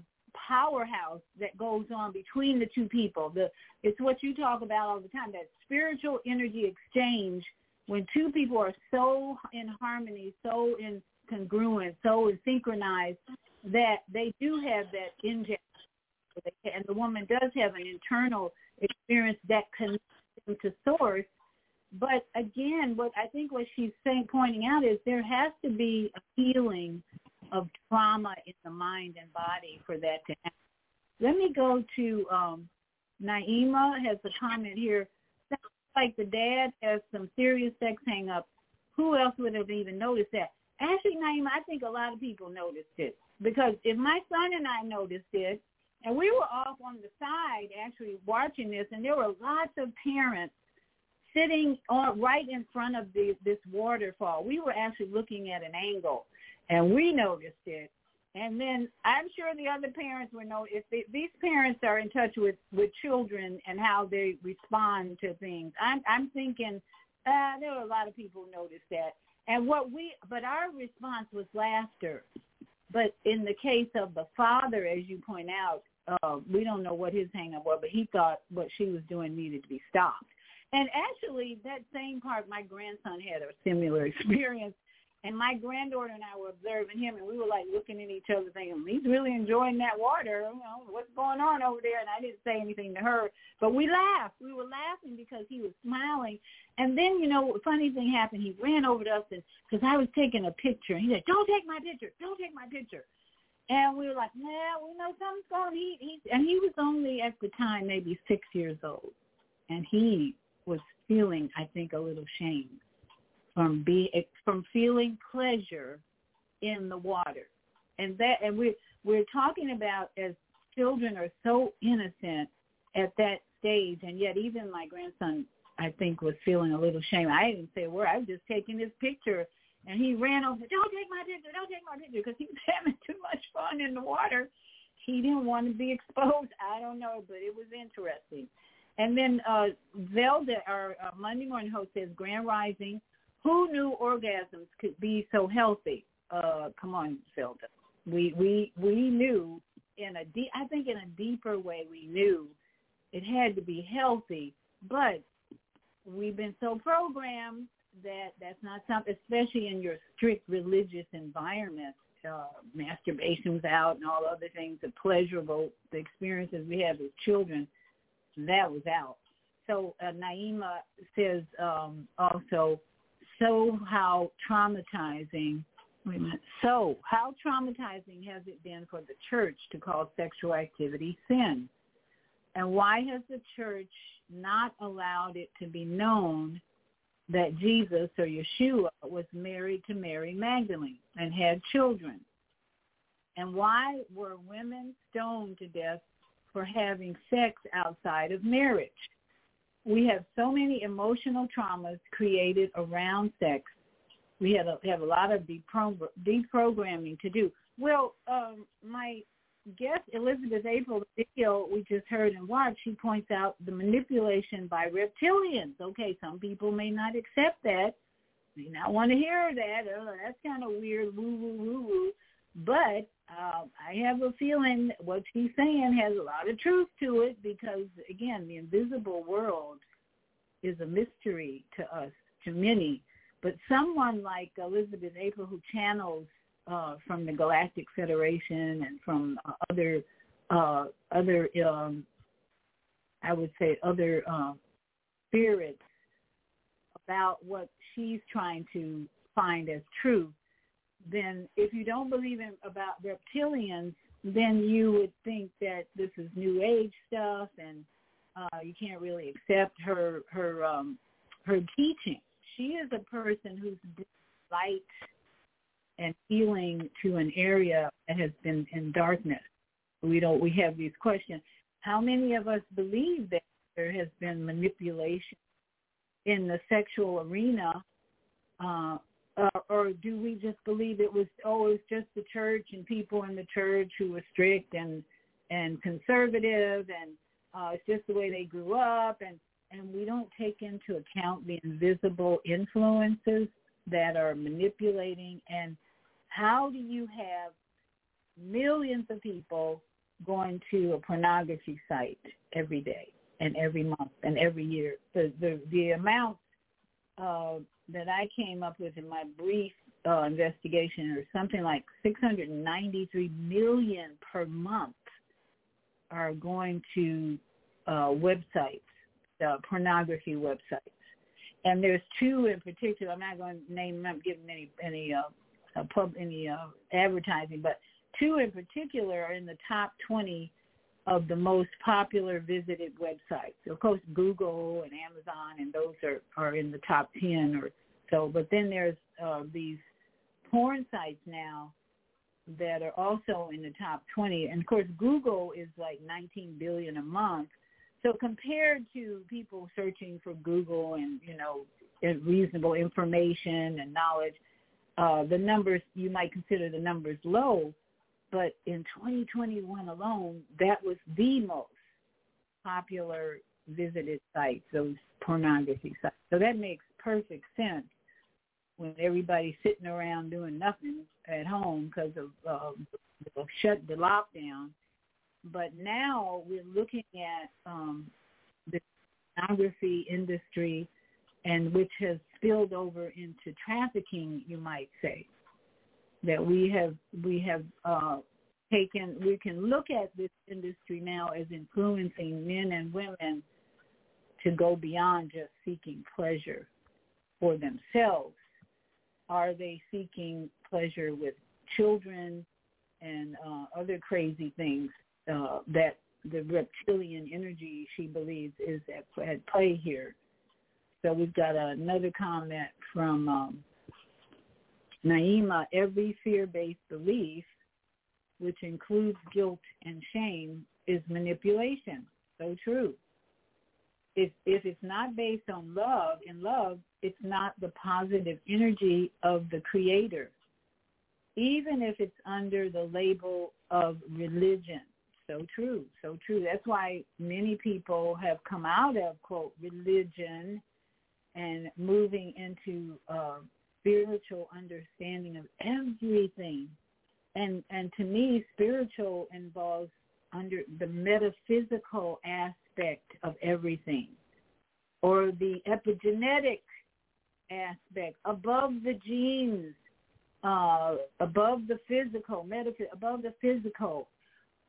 powerhouse that goes on between the two people. The it's what you talk about all the time, that spiritual energy exchange when two people are so in harmony, so in congruent, so in synchronized that they do have that injection and the woman does have an internal experience that connects them to source. But again, what I think what she's saying, pointing out is there has to be a healing of trauma in the mind and body for that to happen. Let me go to um, Naima has a comment here. Sounds like the dad has some serious sex hang up. Who else would have even noticed that? Actually, Naima, I think a lot of people noticed it because if my son and I noticed it, and we were off on the side actually watching this, and there were lots of parents sitting on right in front of the, this waterfall. We were actually looking at an angle, and we noticed it. And then I'm sure the other parents were know if they, these parents are in touch with with children and how they respond to things. I'm I'm thinking uh, there were a lot of people who noticed that. And what we, but our response was laughter. But in the case of the father, as you point out, uh, we don't know what his hang up was, but he thought what she was doing needed to be stopped. And actually, that same part, my grandson had a similar experience. And my granddaughter and I were observing him, and we were like looking at each other, thinking, "He's really enjoying that water. You know, what's going on over there?" And I didn't say anything to her, but we laughed. We were laughing because he was smiling. And then, you know, funny thing happened. He ran over to us, and because I was taking a picture, and he said, "Don't take my picture. Don't take my picture." And we were like, "Nah, we know something's going." He he, and he was only at the time maybe six years old, and he was feeling, I think, a little shame from be from feeling pleasure in the water, and that and we we're talking about as children are so innocent at that stage, and yet even my grandson, I think, was feeling a little shame. I didn't say a word. I was just taking his picture, and he ran over. Don't take my picture. Don't take my picture because he was having too much fun in the water. He didn't want to be exposed. I don't know, but it was interesting. And then uh, Zelda, our uh, Monday morning host, says Grand Rising. Who knew orgasms could be so healthy? Uh, come on, Zelda. We we we knew in a deep. I think in a deeper way we knew it had to be healthy, but we've been so programmed that that's not something, especially in your strict religious environment. Uh, masturbation's out and all other things, the pleasurable the experiences we have as children that was out. So uh, Naima says um, also, so how traumatizing, wait a minute, so how traumatizing has it been for the church to call sexual activity sin? And why has the church not allowed it to be known that Jesus or Yeshua was married to Mary Magdalene and had children? And why were women stoned to death for having sex outside of marriage. We have so many emotional traumas created around sex. We have a, have a lot of deprogramming to do. Well, um, my guest, Elizabeth April, the video we just heard and watched, she points out the manipulation by reptilians. Okay, some people may not accept that, may not want to hear that. Oh, that's kind of weird, woo, woo, woo, woo. But uh, I have a feeling what she's saying has a lot of truth to it because, again, the invisible world is a mystery to us, to many. But someone like Elizabeth April, who channels uh, from the Galactic Federation and from uh, other uh, other um, I would say other uh, spirits about what she's trying to find as truth then if you don't believe in about reptilians, then you would think that this is new age stuff and uh, you can't really accept her her um, her teaching. She is a person who's light and healing to an area that has been in darkness. We don't. We have these questions. How many of us believe that there has been manipulation in the sexual arena uh, uh, or do we just believe it was oh just the church and people in the church who were strict and and conservative and uh, it's just the way they grew up and and we don't take into account the invisible influences that are manipulating and how do you have millions of people going to a pornography site every day and every month and every year? The the the amount uh, that I came up with in my brief uh, investigation are something like 693 million per month are going to uh, websites, uh, pornography websites. And there's two in particular. I'm not going to name them, give them any any uh, uh, pub any uh, advertising, but two in particular are in the top 20 of the most popular visited websites. Of course, Google and Amazon and those are, are in the top 10 or so. But then there's uh, these porn sites now that are also in the top 20. And of course, Google is like 19 billion a month. So compared to people searching for Google and, you know, reasonable information and knowledge, uh, the numbers, you might consider the numbers low. But in 2021 alone, that was the most popular visited sites, those pornography sites. So that makes perfect sense when everybody's sitting around doing nothing at home because of uh, the shut the lockdown. But now we're looking at um, the pornography industry, and which has spilled over into trafficking, you might say that we have we have uh, taken we can look at this industry now as influencing men and women to go beyond just seeking pleasure for themselves. Are they seeking pleasure with children and uh, other crazy things uh, that the reptilian energy she believes is at, at play here? So we've got another comment from um, Naima, every fear-based belief, which includes guilt and shame, is manipulation. So true. If, if it's not based on love, in love, it's not the positive energy of the creator, even if it's under the label of religion. So true, so true. That's why many people have come out of, quote, religion and moving into uh, spiritual understanding of everything. And and to me, spiritual involves under the metaphysical aspect of everything, or the epigenetic aspect above the genes, uh, above the physical, metaph- above the physical.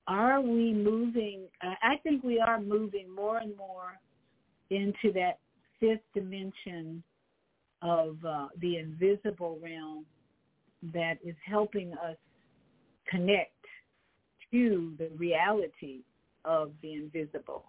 Are we moving? I think we are moving more and more into that fifth dimension of uh, the invisible realm that is helping us connect to the reality of the invisible.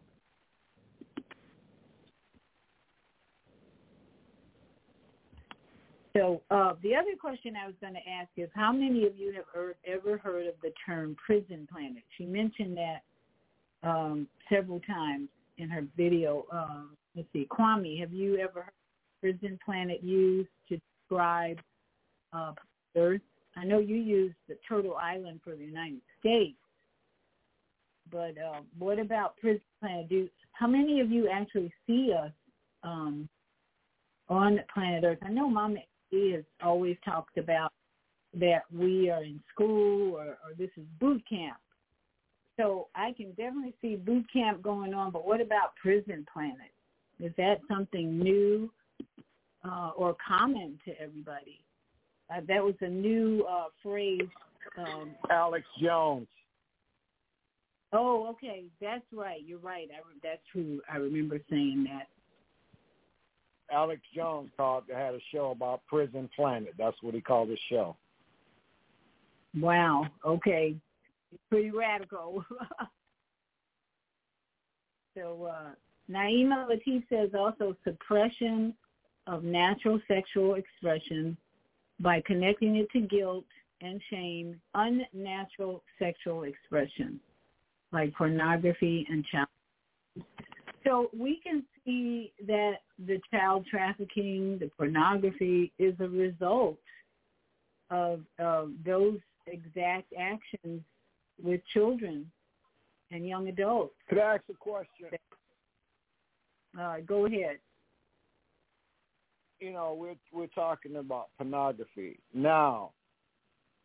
So uh, the other question I was going to ask is, how many of you have ever heard of the term prison planet? She mentioned that um, several times in her video. Um, let's see, Kwame, have you ever prison planet used to describe uh, Earth? I know you used the Turtle Island for the United States, but uh, what about prison planet? Do how many of you actually see us um, on planet Earth? I know Mama has always talked about that we are in school or, or this is boot camp. So I can definitely see boot camp going on, but what about prison planet? Is that something new uh, or common to everybody? Uh, that was a new uh, phrase. Um, Alex Jones. Oh, okay, that's right. You're right. I, that's true. I remember saying that. Alex Jones called had a show about Prison Planet. That's what he called his show. Wow. Okay. Pretty radical. so uh, Naima Latif says also suppression of natural sexual expression by connecting it to guilt and shame, unnatural sexual expression like pornography and child. So we can see that the child trafficking, the pornography is a result of, of those exact actions with children and young adults. Could I ask a question? Uh, go ahead. You know, we're we're talking about pornography now.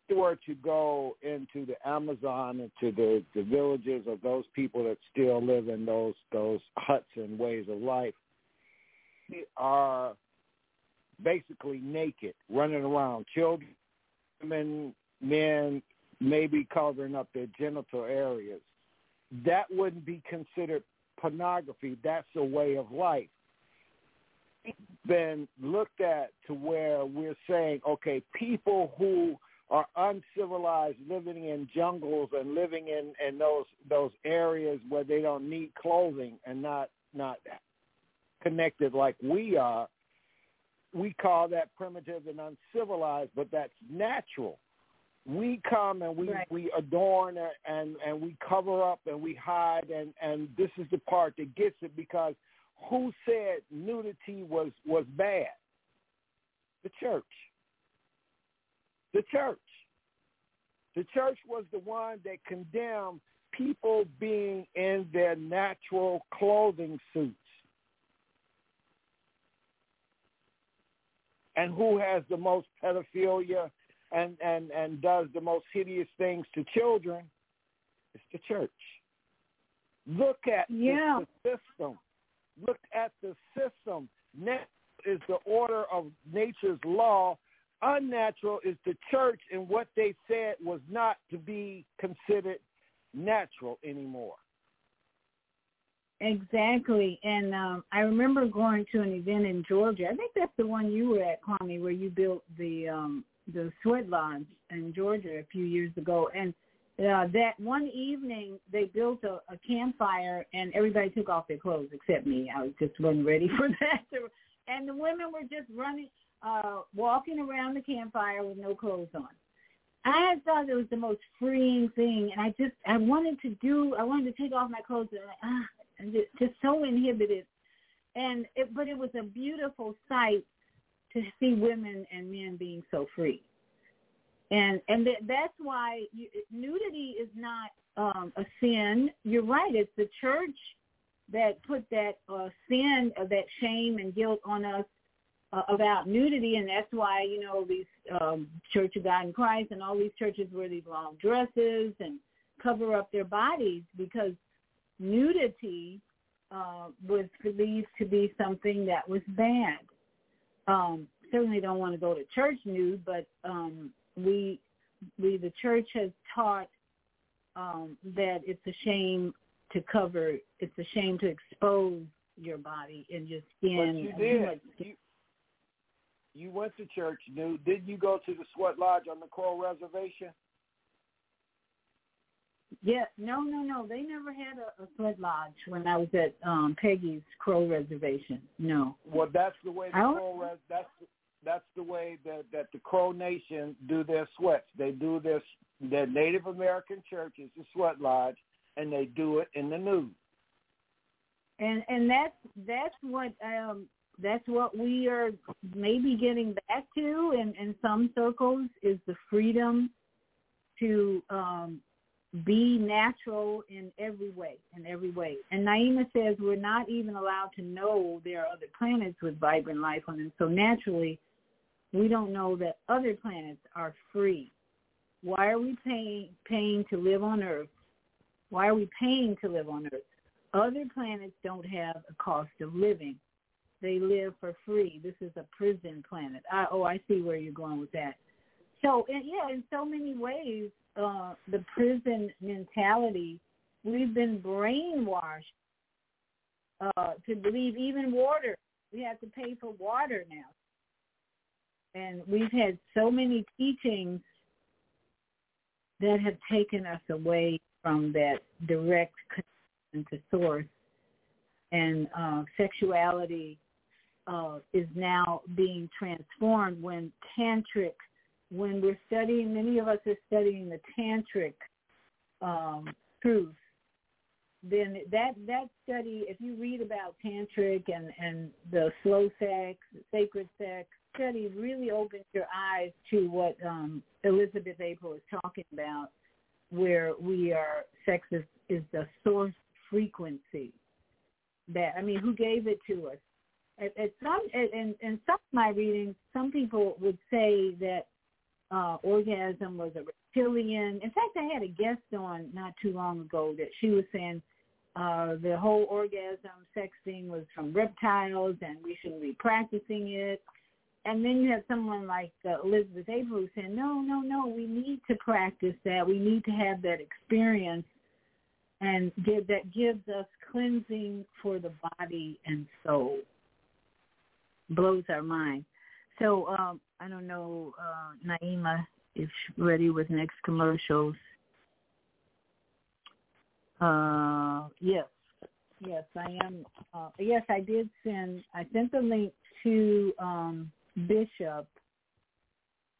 If you were to go into the Amazon, into the the villages of those people that still live in those those huts and ways of life, they are basically naked, running around, children, women, men, maybe covering up their genital areas. That wouldn't be considered pornography. That's a way of life. Been looked at to where we're saying, okay, people who are uncivilized, living in jungles and living in, in those those areas where they don't need clothing and not not connected like we are, we call that primitive and uncivilized, but that's natural. We come and we Right. we adorn and and we cover up and we hide and and this is the part that gets it because who said nudity was was bad? The church. The church. The church was the one that condemned people being in their natural clothing suits. And who has the most pedophilia and, and, and does the most hideous things to children? It's the church. Look at the- Yeah. the system. Look at the system. Natural is the order of nature's law. Unnatural is the church and what they said was not to be considered natural anymore. Exactly. And um, I remember going to an event in Georgia. I think that's the one you were at, Kwame, where you built the um, the sweat lodge in Georgia a few years ago. And uh, that one evening, they built a, a campfire, and everybody took off their clothes except me. I was just wasn't ready for that. And the women were just running, uh, walking around the campfire with no clothes on. I thought it was the most freeing thing, and I just I wanted to do. I wanted to take off my clothes and ah, and just, just so inhibited. And it, but it was a beautiful sight to see women and men being so free. And and th- that's why you, nudity is not um, a sin. You're right. It's the church that put that uh, sin, uh, that shame and guilt on us uh, about nudity, and that's why you know these um, Church of God in Christ and all these churches wear these long dresses and cover up their bodies because nudity uh, was believed to be something that was bad. Um, certainly don't want to go to church nude, but um, we we the church has taught um, that it's a shame to cover. It's a shame to expose your body and your skin. But you did. You, you went to church, nude. Didn't you go to the Sweat Lodge on the Crow Reservation? Yeah, no, no, no. They never had a, a sweat lodge when I was at um Peggy's Crow Reservation. No. Well, that's the way the Crow Res- that's that's the way that that the Crow Nation do their sweats. They do their their Native American church is the Sweat Lodge, and they do it in the nude. And and that's that's what um that's what we are maybe getting back to in in some circles is the freedom to um be natural in every way, in every way. And Naima says we're not even allowed to know there are other planets with vibrant life on them. So naturally, we don't know that other planets are free. Why are we paying paying to live on Earth? Why are we paying to live on Earth? Other planets don't have a cost of living. They live for free. This is a prison planet. I, oh, I see where you're going with that. So, yeah, in so many ways, uh, the prison mentality, we've been brainwashed uh, to believe even water. We have to pay for water now. And we've had so many teachings that have taken us away from that direct connection to source. And uh, sexuality uh, is now being transformed when tantric when we're studying, many of us are studying the tantric um, truth. Then that that study, if you read about tantric and and the slow sex, sacred sex study, really opens your eyes to what um, Elizabeth April is talking about, where we are sex is, is the source frequency. That I mean, who gave it to us? At, at some in, in some of my readings, some people would say that uh, orgasm was a reptilian. In fact, I had a guest on not too long ago that she was saying uh, the whole orgasm sex thing was from reptiles and we shouldn't be practicing it. And then you have someone like uh, Elizabeth April who's saying, no, no, no, we need to practice that. We need to have that experience and give, that gives us cleansing for the body and soul. blows our mind. So um, I don't know, uh, Naima, if ready with next commercials. Uh, yes, yes, I am. Uh, yes, I did send. I sent the link to um, Bishop.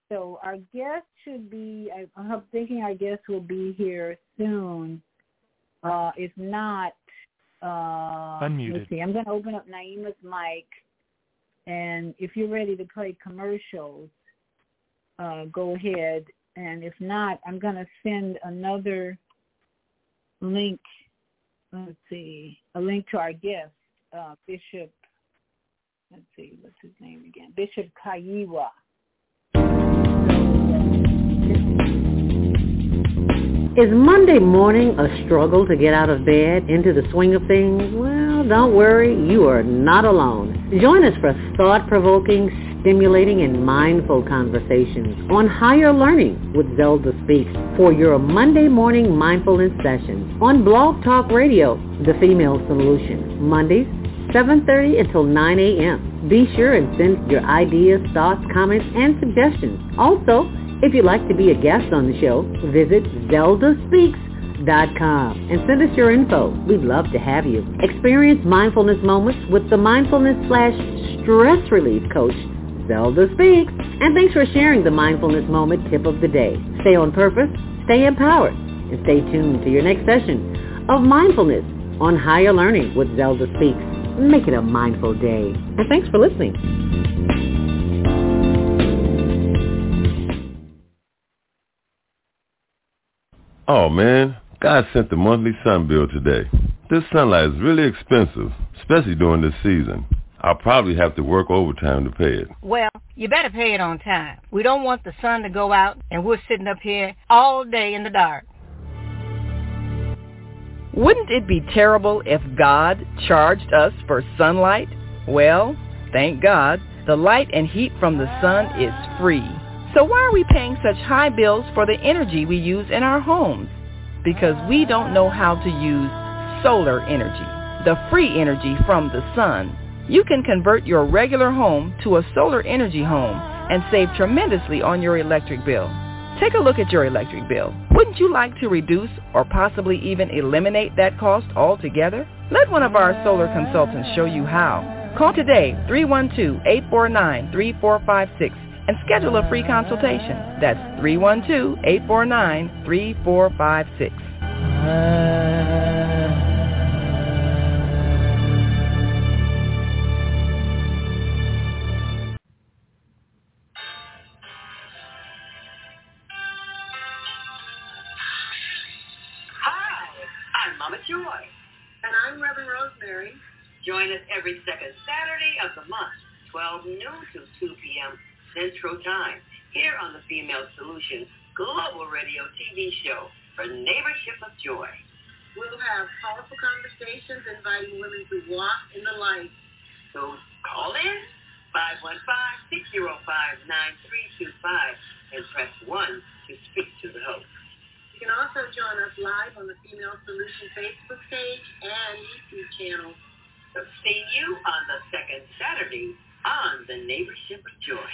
So our guest should be. I'm thinking our guest will be here soon. Uh, if not, uh, Unmuted. Let's see. I'm going to open up Naima's mic, and if you're ready to play commercials, uh, go ahead. And if not, I'm going to send another link. Let's see, a link to our guest, uh, Bishop. Let's see, what's his name again? Bishop Kaiwa. Is Monday morning a struggle to get out of bed into the swing of things? Well, don't worry, you are not alone. Join us for thought-provoking, stimulating, and mindful conversations on higher learning with Zelda Speaks for your Monday morning mindfulness session on Blog Talk Radio, The Female Solution, Mondays, 7.30 until 9 a.m. Be sure and send your ideas, thoughts, comments, and suggestions. Also, if you'd like to be a guest on the show, visit zeldaspeaks.com and send us your info. We'd love to have you. Experience mindfulness moments with the mindfulness slash stress relief coach, Zelda Speaks. And thanks for sharing the mindfulness moment tip of the day. Stay on purpose, stay empowered, and stay tuned to your next session of mindfulness on higher learning with Zelda Speaks. Make it a mindful day. And thanks for listening. Oh man, God sent the monthly sun bill today. This sunlight is really expensive, especially during this season. I'll probably have to work overtime to pay it. Well, you better pay it on time. We don't want the sun to go out and we're sitting up here all day in the dark. Wouldn't it be terrible if God charged us for sunlight? Well, thank God, the light and heat from the sun is free. So why are we paying such high bills for the energy we use in our homes? Because we don't know how to use solar energy, the free energy from the sun. You can convert your regular home to a solar energy home and save tremendously on your electric bill. Take a look at your electric bill. Wouldn't you like to reduce or possibly even eliminate that cost altogether? Let one of our solar consultants show you how. Call today 312-849-3456 and schedule a free consultation. That's 312-849-3456. Join us every second Saturday of the month, 12 noon to 2 p.m. Central Time, here on the Female Solution Global Radio TV show for Neighborship of Joy. We'll have powerful conversations inviting women to walk in the light. So call in 515-605-9325 and press 1 to speak to the host. You can also join us live on the Female Solution Facebook page and YouTube channel. See you on the second Saturday on the Neighborship of Joy.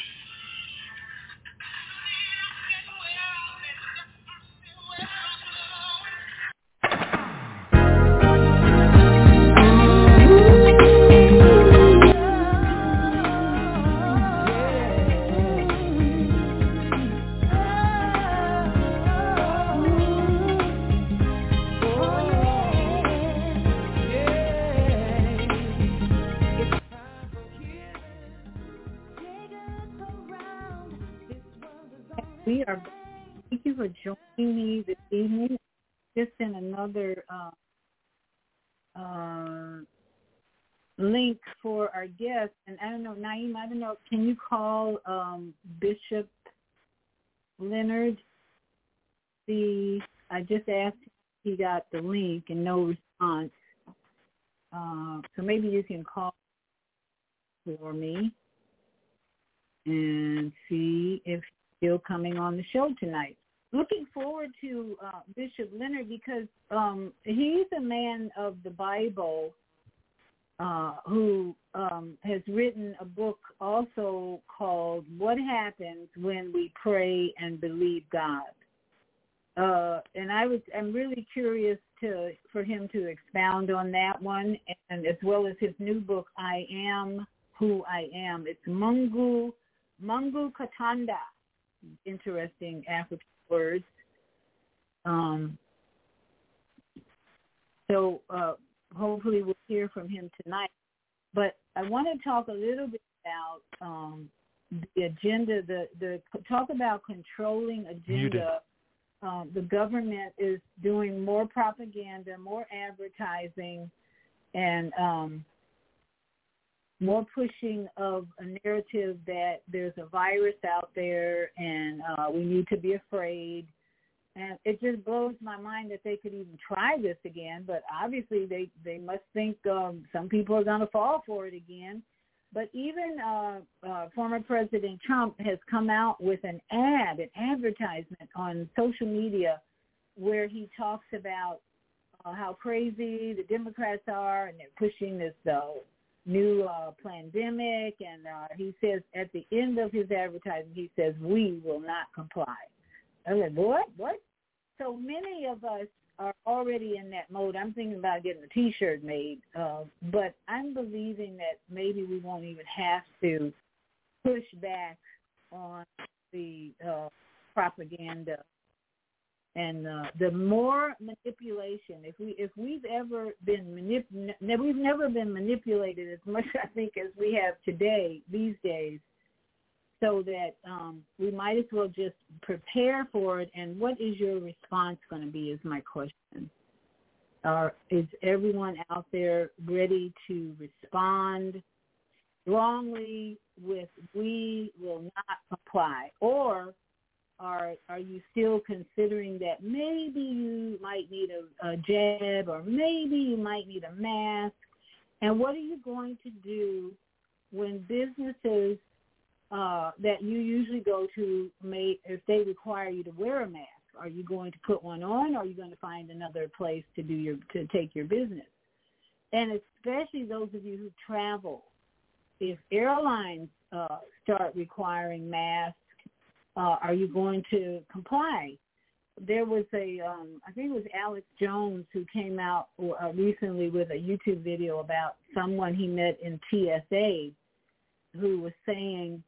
We are. Thank you for joining me this evening. Just in another uh, uh, link for our guest, and I don't know, Naeem. I don't know. Can you call um, Bishop Leonard? The I just asked. He got the link and no response. Uh, so maybe you can call for me and see if still coming on the show tonight. Looking forward to uh, Bishop Leonard because um, he's a man of the Bible, uh, who um, has written a book also called "What Happens When We Pray and Believe God." Uh, and I was I'm really curious to for him to expound on that one, and as well as his new book, "I Am Who I Am." It's Mungu Mungu Katanda. Interesting African words. Um, so uh, hopefully we'll hear from him tonight. But I want to talk a little bit about um, the agenda, the, the talk about controlling agenda. Um, the government is doing more propaganda, more advertising, and um, more pushing of a narrative that there's a virus out there and uh, we need to be afraid and it just blows my mind that they could even try this again. But obviously, they they must think um, some people are going to fall for it again. But even uh, uh, former President Trump has come out with an ad, an advertisement on social media, where he talks about uh, how crazy the Democrats are, and they're pushing this uh, new uh, pandemic. And uh, he says at the end of his advertisement, he says, "We will not comply." I said, what? What? So many of us are already in that mode. I'm thinking about getting a T-shirt made, uh, but I'm believing that maybe we won't even have to push back on the uh, propaganda and uh, the more manipulation. If we if we've ever been manip- we've never been manipulated as much I think as we have today these days so that um, we might as well just prepare for it. And what is your response going to be is my question. Are, is everyone out there ready to respond strongly with we will not comply? Or are are you still considering that maybe you might need a, a jab or maybe you might need a mask? And what are you going to do when businesses uh, that you usually go to may if they require you to wear a mask? Are you going to put one on or are you going to find another place to do your to take your business? And especially those of you who travel, if airlines uh, start requiring masks, uh, are you going to comply? There was a, um, I think it was Alex Jones who came out uh, recently with a YouTube video about someone he met in TSA who was saying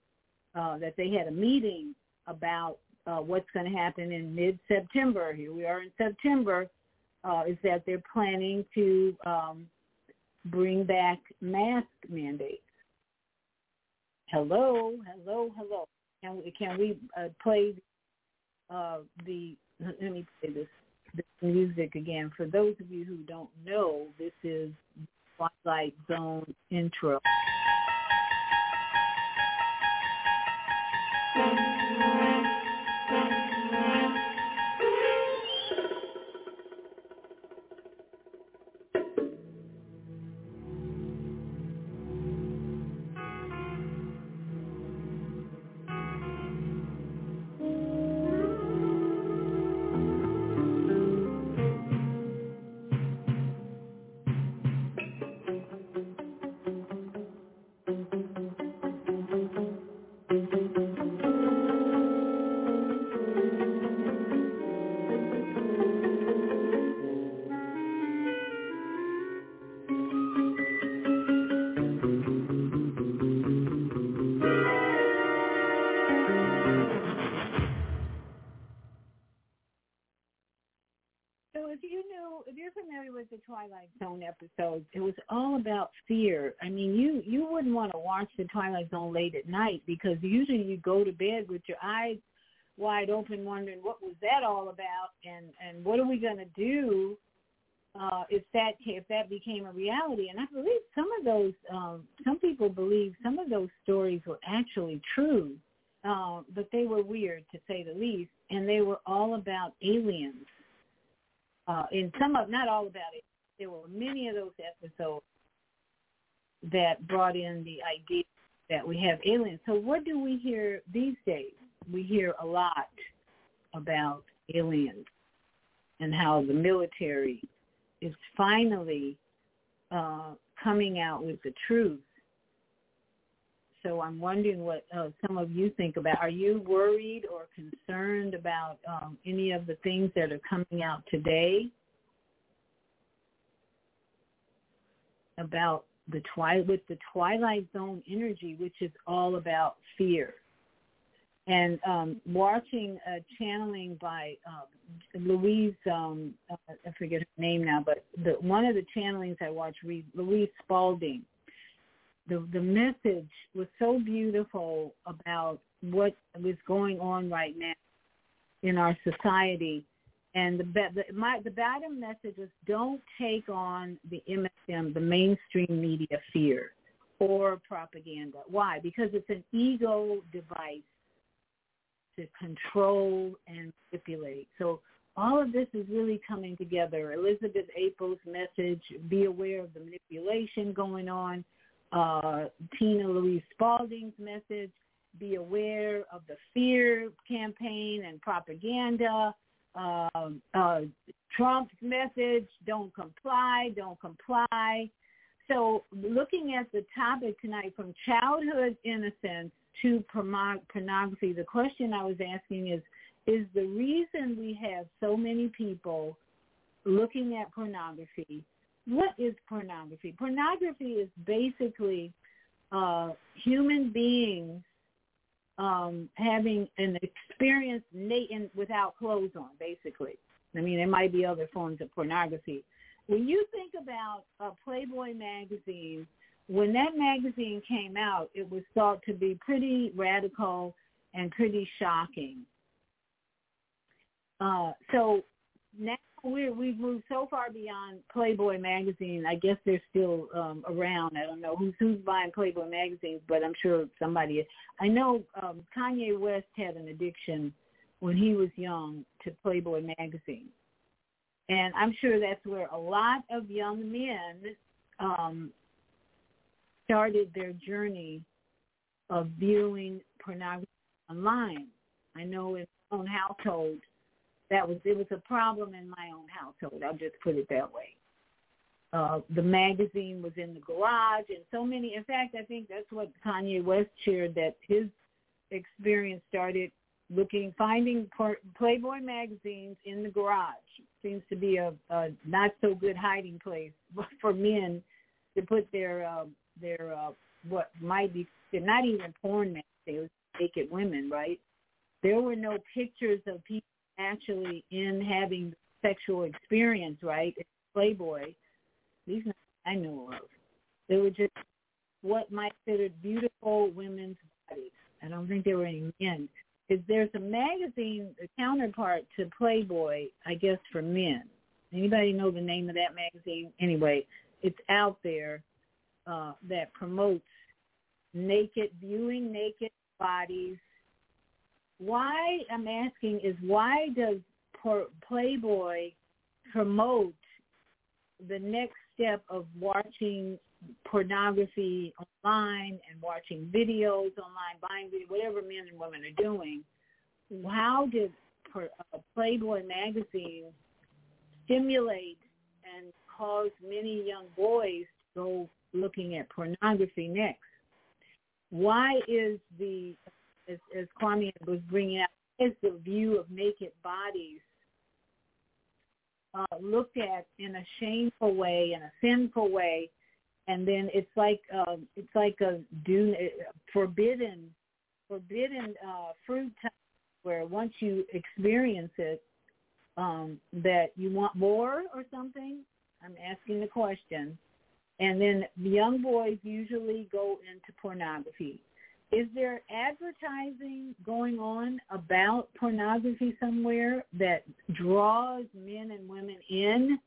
uh, that they had a meeting about uh, what's going to happen in mid-September. Here we are in September. Uh, is that they're planning to um, bring back mask mandates. Hello, hello, hello. Can we, can we uh, play uh, the? Let me play this, this music again. For those of you who don't know, this is Twilight Zone intro. Fear. I mean, you you wouldn't want to watch the Twilight Zone late at night because usually you go to bed with your eyes wide open, wondering what was that all about, and and what are we going to do uh, if that if that became a reality. And I believe some of those, um, some people believe some of those stories were actually true, uh, but they were weird to say the least, and they were all about aliens. Uh, in some of, not all about it, there were many of those episodes that brought in the idea that we have aliens. So what do we hear these days? We hear a lot about aliens and how the military is finally uh, coming out with the truth. So I'm wondering what uh, some of you think about. Are you worried or concerned about um, any of the things that are coming out today about the twi- with the twilight zone energy, which is all about fear? and um, watching a channeling by um, Louise, um, uh, I forget her name now, but the, one of the channelings I watched, Louise Spalding, the the message was so beautiful about what was going on right now in our society, and the the my the bottom message was don't take on the MSM, the mainstream media fear or propaganda. Why? Because it's an ego device to control and manipulate. So all of this is really coming together. Elizabeth April's message, be aware of the manipulation going on. Uh, Tina Louise Spalding's message, be aware of the fear campaign and propaganda. Uh, uh, Trump's message, don't comply, don't comply. So looking at the topic tonight from childhood innocence to pornography, the question I was asking is, is the reason we have so many people looking at pornography, what is pornography? Pornography is basically uh, human beings um, having an experience na- without clothes on, basically. I mean, there might be other forms of pornography. When you think about a Playboy magazine when that magazine came out, it was thought to be pretty radical and pretty shocking. Uh, so now we we've moved so far beyond Playboy magazine. I guess they're still um, around. I don't know who's who's buying Playboy magazines, but I'm sure somebody is. I know um, Kanye West had an addiction when he was young to Playboy magazine, and I'm sure that's where a lot of young men um, started their journey of viewing pornography online. I know in my own household that was it was a problem in my own household. I'll just put it that way. Uh, the magazine was in the garage, and so many. In fact, I think that's what Kanye West shared that his experience started looking, finding Playboy magazines in the garage. Seems to be a, a not so good hiding place for men to put their uh, their uh, what might be they're not even porn magazines, naked women, right? There were no pictures of people actually in having sexual experience, right? Playboy, these I know of. They were just what might considered beautiful women's bodies. I don't think there were any men. Is there's a magazine, a counterpart to Playboy, I guess for men. Anybody know the name of that magazine? Anyway, it's out there uh, that promotes naked viewing naked bodies. Why I'm asking is why does Playboy promote the next step of watching pornography online and watching videos online, buying video, whatever men and women are doing? How did uh, Playboy magazine stimulate and cause many young boys to go looking at pornography next. Why is the, as, as Kwame was bringing out, is the view of naked bodies uh, looked at in a shameful way, in a sinful way, and then it's like uh, it's like a do, forbidden forbidden uh, fruit time where once you experience it, um, that you want more or something. I'm asking the question. And then young boys usually go into pornography. Is there advertising going on about pornography somewhere that draws men and women in?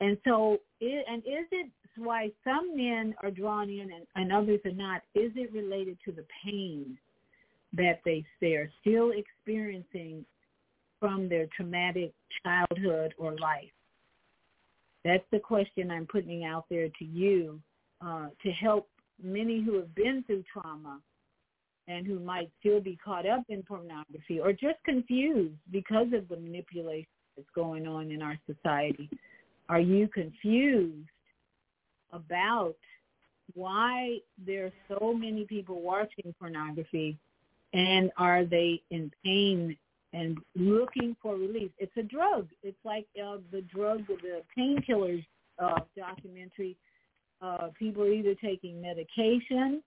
And so, it, and is it why some men are drawn in and, and others are not? Is it related to the pain that they they're still experiencing from their traumatic childhood or life? That's the question I'm putting out there to you uh, to help many who have been through trauma and who might still be caught up in pornography or just confused because of the manipulation that's going on in our society. Are you confused about why there are so many people watching pornography and are they in pain and looking for relief. It's a drug. It's like uh, the drug, the painkillers uh, documentary. Uh, people are either taking medication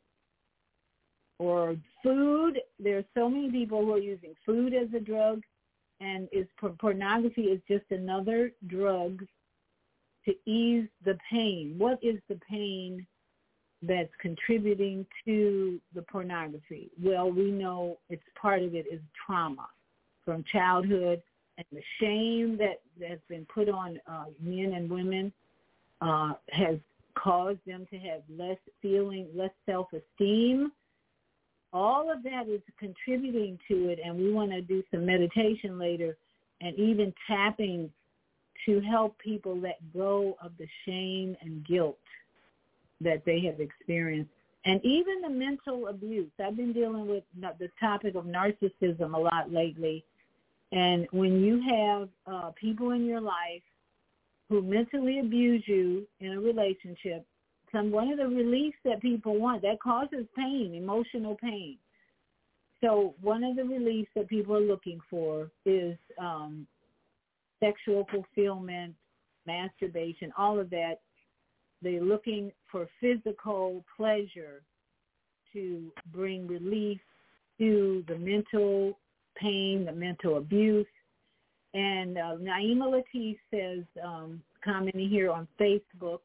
or food. There are so many people who are using food as a drug, and is pornography is just another drug to ease the pain. What is the pain that's contributing to the pornography? Well, we know it's part of it is trauma from childhood and the shame that that's been put on uh, men and women uh, has caused them to have less feeling, less self-esteem. All of that is contributing to it, and we want to do some meditation later and even tapping to help people let go of the shame and guilt that they have experienced. And even the mental abuse. I've been dealing with the topic of narcissism a lot lately. And when you have uh, people in your life who mentally abuse you in a relationship, some one of the reliefs that people want that causes pain, emotional pain. So one of the reliefs that people are looking for is um, sexual fulfillment, masturbation, all of that. They're looking for physical pleasure to bring relief to the mental pain, the mental abuse. And uh, Naima Latif says, um, commenting here on Facebook,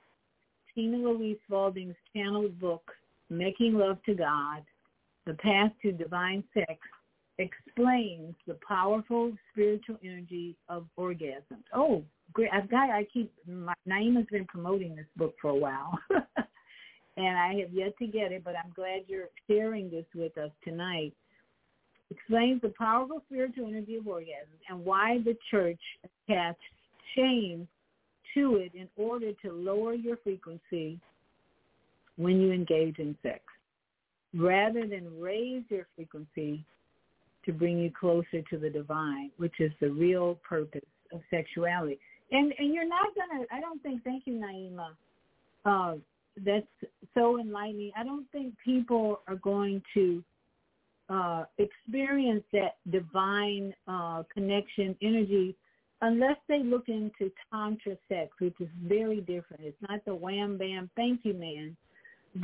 Tina Louise Spalding's channeled book, Making Love to God, The Path to Divine Sex, explains the powerful spiritual energy of orgasm. Oh, great. I've got, I keep, my, Naima's been promoting this book for a while. and I have yet to get it, but I'm glad you're sharing this with us tonight. Explains the powerful spiritual energy of orgasm and why the church attached shame to it in order to lower your frequency when you engage in sex, rather than raise your frequency to bring you closer to the divine, which is the real purpose of sexuality. And and you're not gonna. I don't think. Thank you, Naima. Uh, that's so enlightening. I don't think people are going to uh, experience that divine uh, connection energy unless they look into tantra sex, which is very different. It's not the wham bam thank you man,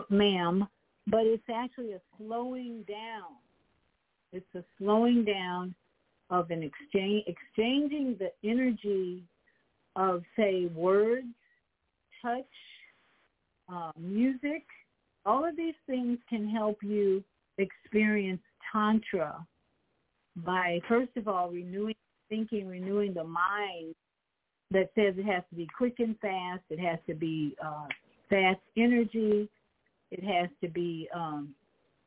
ma'am, but it's actually a slowing down it's a slowing down of an exchange, exchanging the energy of, say, words, touch, uh, music. All of these things can help you experience tantra by, first of all, renewing thinking, renewing the mind that says it has to be quick and fast. It has to be uh, fast energy. It has to be um,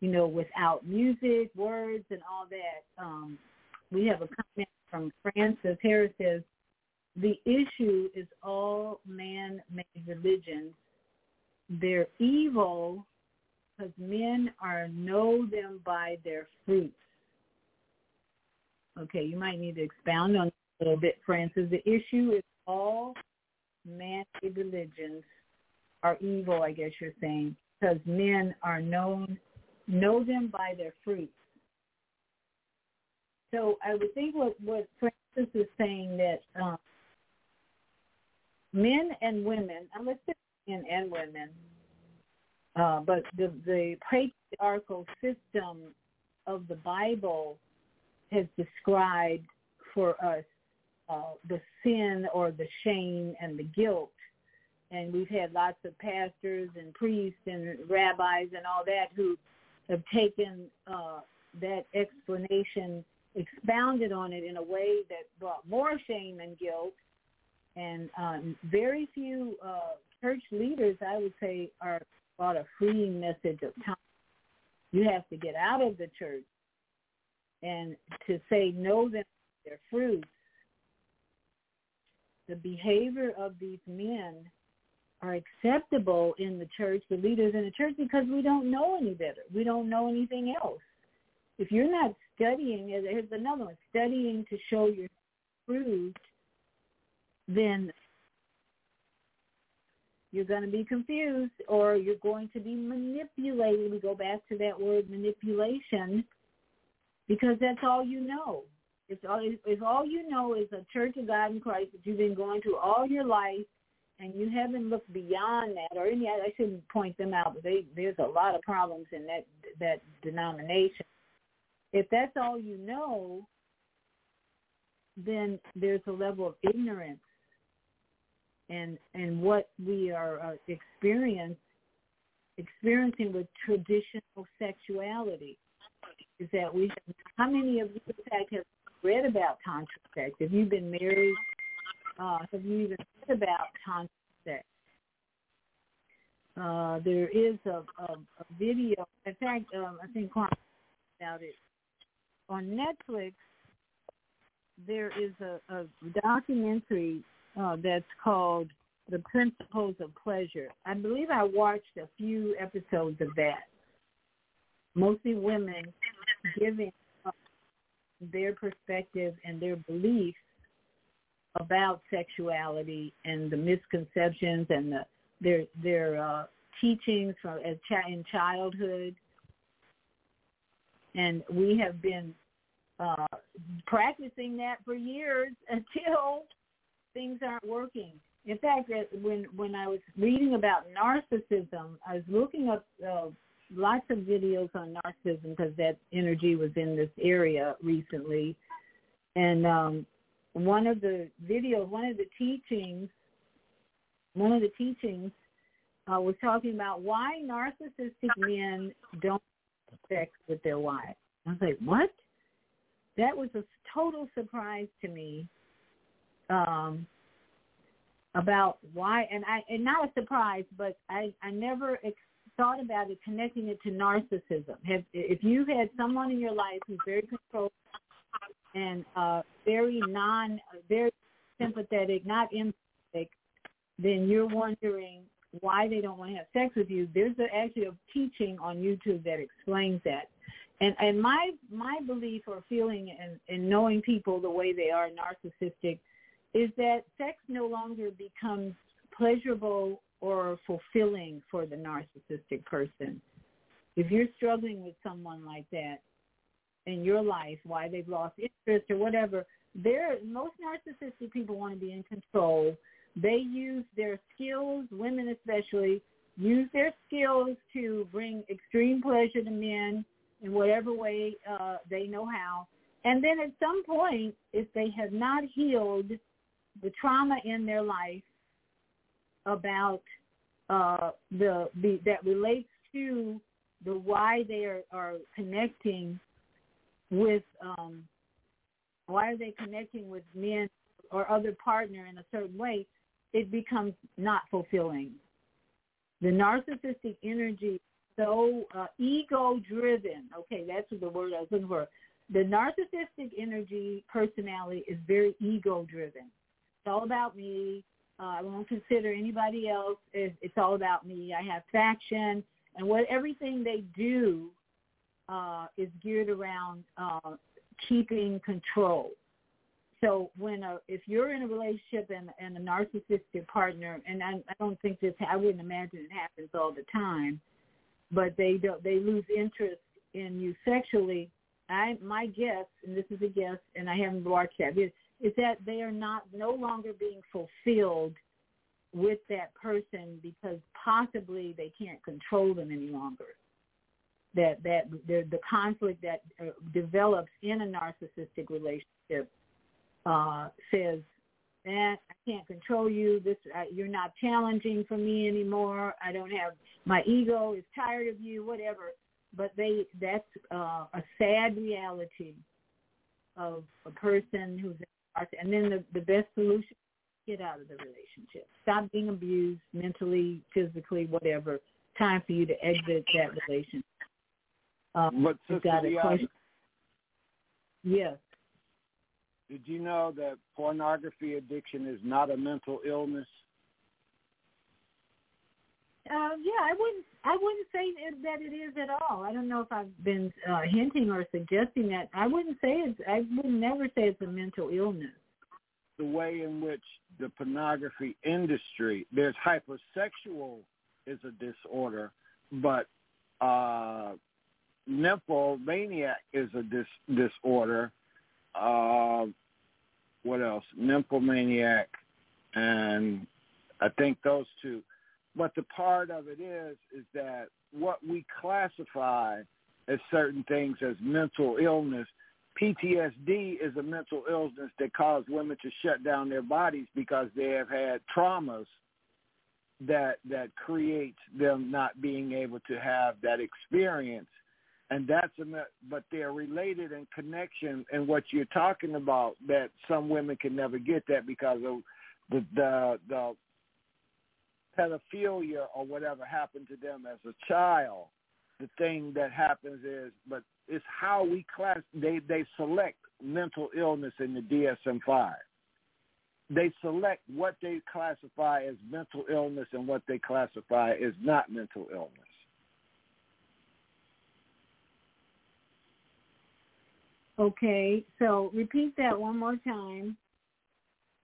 you know, without music, words, and all that. Um, we have a comment from Francis Harris says, the issue is all man-made religions. They're evil because men are know them by their fruits. Okay, you might need to expound on a little bit, Francis. The issue is all man-made religions are evil, I guess you're saying, because men are known know them by their fruits. So I would think what, what Francis is saying that um, men and women, and let's say men and women, uh, but the, the patriarchal system of the Bible has described for us uh, the sin or the shame and the guilt. And we've had lots of pastors and priests and rabbis and all that who have taken uh, that explanation, expounded on it in a way that brought more shame and guilt. And um, very few uh, church leaders, I would say, are brought a freeing message of time. You have to get out of the church and to say know them their fruits. The behavior of these men are acceptable in the church, the leaders in the church, because we don't know any better. We don't know anything else. If you're not studying, here's another one, studying to show your fruit, then you're going to be confused or you're going to be manipulated. We go back to that word manipulation because that's all you know. If all, if all you know is a Church of God in Christ that you've been going to all your life and you haven't looked beyond that, or any, I shouldn't point them out, but they, there's a lot of problems in that that denomination. If that's all you know, then there's a level of ignorance and and what we are uh, experience, experiencing with traditional sexuality is that we have, how many of you in fact have read about tantra sex? Have you been married? Uh, have you even read about tantra sex? Uh, there is a, a, a video. In fact, um, I think Quan about it on Netflix. There is a, a documentary uh, that's called The Principles of Pleasure. I believe I watched a few episodes of that. Mostly women giving their perspective and their beliefs about sexuality and the misconceptions and the, their their uh, teachings from as ch- in childhood. And we have been uh, practicing that for years until things aren't working. In fact, when when I was reading about narcissism, I was looking up uh, lots of videos on narcissism because that energy was in this area recently, and um, one of the videos, one of the teachings, one of the teachings uh, was talking about why narcissistic men don't sex with their wives. I was like, what? That was a total surprise to me um, about why, and I and not a surprise, but I I never ex- thought about it connecting it to narcissism. Have if you had someone in your life who's very controlled and uh, very non, very sympathetic, not empathetic, then you're wondering why they don't want to have sex with you. There's a, actually a teaching on YouTube that explains that. And and my my belief or feeling in, in knowing people the way they are narcissistic is that sex no longer becomes pleasurable or fulfilling for the narcissistic person. If you're struggling with someone like that in your life, why they've lost interest or whatever, there most narcissistic people want to be in control. They use their skills, women especially, use their skills to bring extreme pleasure to men in whatever way uh, they know how. And then at some point, if they have not healed the trauma in their life about uh, the, the that relates to the why they are, are connecting with um, why are they connecting with men or other partner in a certain way, it becomes not fulfilling. The narcissistic energy so uh, ego driven. Okay, that's what the word I was looking for. The narcissistic energy personality is very ego driven. It's all about me. Uh, I won't consider anybody else. It's, it's all about me. I have faction, and what everything they do uh, is geared around uh, keeping control. So when a, if you're in a relationship and, and a narcissistic partner, and I, I don't think this, I wouldn't imagine it happens all the time, but they don't, they lose interest in you sexually. I my guess, and this is a guess, and I haven't watched that, is that they are not no longer being fulfilled with that person because possibly they can't control them any longer. That that the the conflict that uh, develops in a narcissistic relationship uh, says, "Man, I can't control you. This uh, you're not challenging for me anymore. I don't have my ego is tired of you. Whatever." But they that's uh, a sad reality of a person who's and then the, the best solution get out of the relationship. Stop being abused mentally physically whatever. Time for you to exit that relationship. Um, but Sister got a question. Yes. Did you know that pornography addiction is not a mental illness uh, yeah, I wouldn't. I wouldn't say that it is at all. I don't know if I've been uh, hinting or suggesting that. I wouldn't say it's. I would never say it's a mental illness. the way in which the pornography industry, there's hypersexual is a disorder, but uh, nymphomaniac is a dis- disorder. Uh, what else? Nymphomaniac, and I think those two. But the part of it is, is that what we classify as certain things as mental illness, PTSD is a mental illness that causes women to shut down their bodies because they have had traumas that that creates them not being able to have that experience. And that's a but they're related in connection and what you're talking about that some women can never get that because of the the the pedophilia or whatever happened to them as a child the thing that happens is but it's how we class they they select mental illness in the DSM-5 they select what they classify as mental illness and what they classify as not mental illness Okay, so repeat that one more time.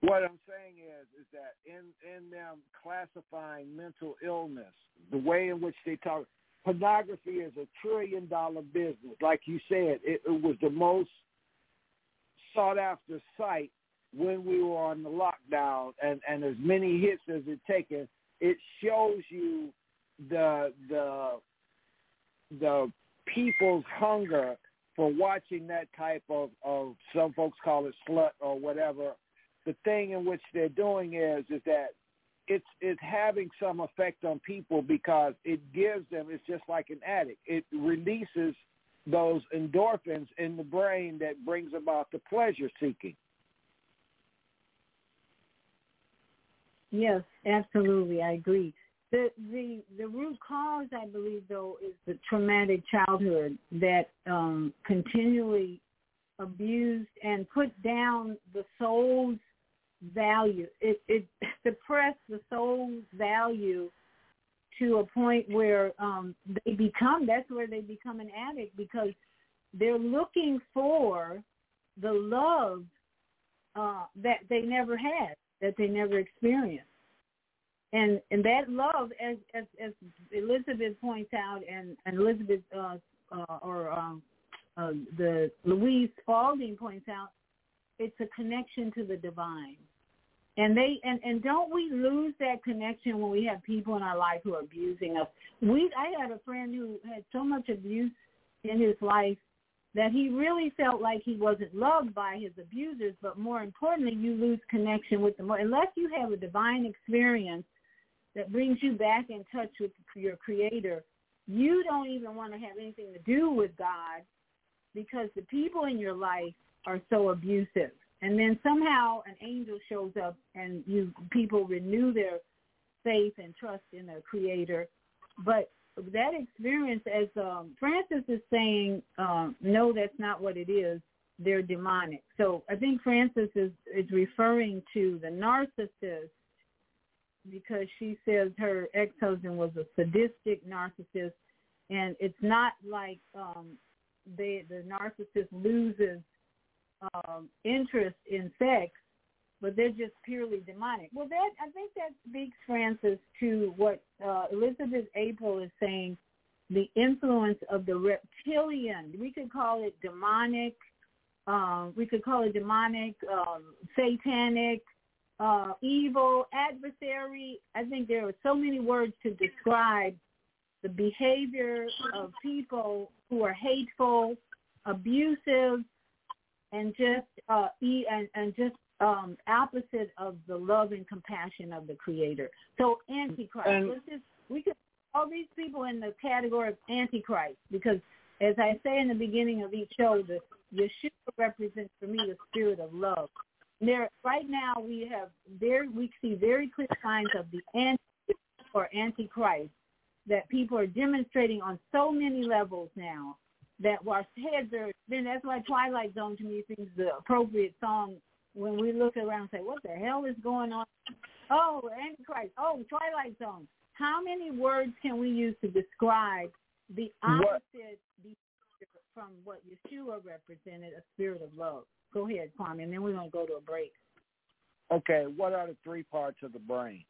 What I'm saying is, is that in in them classifying mental illness, the way in which they talk, pornography is a trillion dollar business. Like you said, it, it was the most sought after site when we were on the lockdown, and and as many hits as it taken, it shows you the the the people's hunger for watching that type of, of some folks call it slut or whatever. The thing in which they're doing is is that it's it's having some effect on people because it gives them it's just like an addict. It releases those endorphins in the brain that brings about the pleasure seeking. Yes, absolutely. I agree. The the the root cause, I believe, though, is the traumatic childhood that um, continually abused and put down the soul's value. It it suppressed the soul's value to a point where um, they become. That's where they become an addict because they're looking for the love uh, that they never had, that they never experienced and and that love, as as, as Elizabeth points out, and, and Elizabeth uh, uh, or um, uh, the Louise Spalding points out, it's a connection to the divine. And they and, and don't we lose that connection when we have people in our life who are abusing us? We I had a friend who had so much abuse in his life that he really felt like he wasn't loved by his abusers, but more importantly, you lose connection with them. Unless you have a divine experience that brings you back in touch with your creator, you don't even want to have anything to do with God because the people in your life are so abusive. And then somehow an angel shows up and you people renew their faith and trust in their creator. But that experience, as um, Frances is saying, um, no, that's not what it is. They're demonic. So I think Frances is, is referring to the narcissist because she says her ex-husband was a sadistic narcissist, and it's not like um, they, the narcissist loses um, interest in sex, but they're just purely demonic. Well, that I think that speaks, Francis, to what uh, Elizabeth April is saying, the influence of the reptilian. We could call it demonic. Um, we could call it demonic, um, satanic, uh, evil, adversary. I think there are so many words to describe the behavior of people who are hateful, abusive, and just uh, e- and, and just um, opposite of the love and compassion of the Creator. So Antichrist. And, let's just we could all these people in the category of Antichrist because, as I say in the beginning of each show, the Yeshua represents for me the spirit of love there right now we have very we see very clear signs of the anti or antichrist that people are demonstrating on so many levels now that our heads are then that's why Twilight Zone to me seems the appropriate song when we look around and say, What the hell is going on? Oh, Antichrist, oh, Twilight Zone. How many words can we use to describe the opposite what? from what Yeshua represented, a spirit of love? Go ahead, Kwame, and then we're going to go to a break. Okay, what are the three parts of the brain?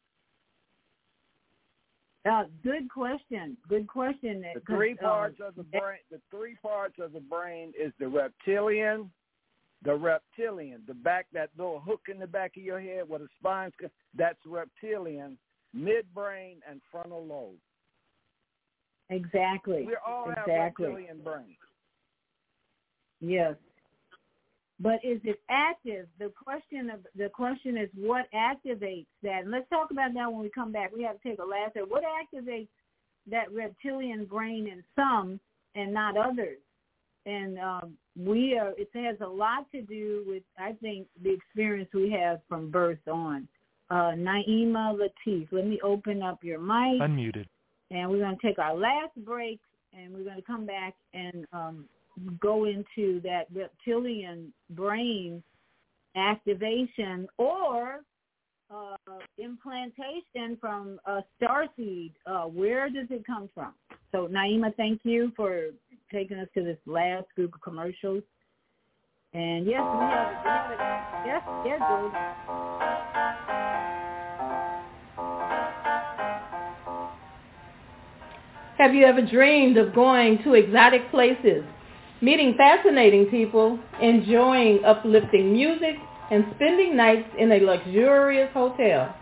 Uh, good question. Good question. The three parts of the brain. The three parts of the brain is the reptilian, the reptilian, the back that little hook in the back of your head where the spine's. That's reptilian, midbrain, and frontal lobe. Exactly. We all exactly. have reptilian brain. Yes. But is it active? The question of the question is what activates that. And let's talk about that when we come back. We have to take a last. What activates that reptilian brain in some and not others? And um, we are. It has a lot to do with I think the experience we have from birth on. Uh, Naima Latif, let me open up your mic. Unmuted. And we're going to take our last break, and we're going to come back and um, go into that reptilian brain activation or uh, implantation from a starseed. Uh, where does it come from? So Naima, thank you for taking us to this last group of commercials. And yes, we have, it. Yes, yes. Have you ever dreamed of going to exotic places, meeting fascinating people, enjoying uplifting music, and spending nights in a luxurious hotel?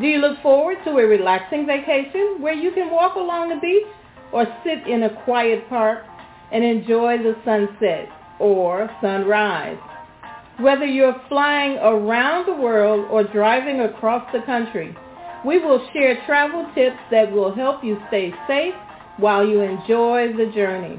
Do you look forward to a relaxing vacation where you can walk along the beach or sit in a quiet park and enjoy the sunset or sunrise? Whether you're flying around the world or driving across the country, we will share travel tips that will help you stay safe while you enjoy the journey.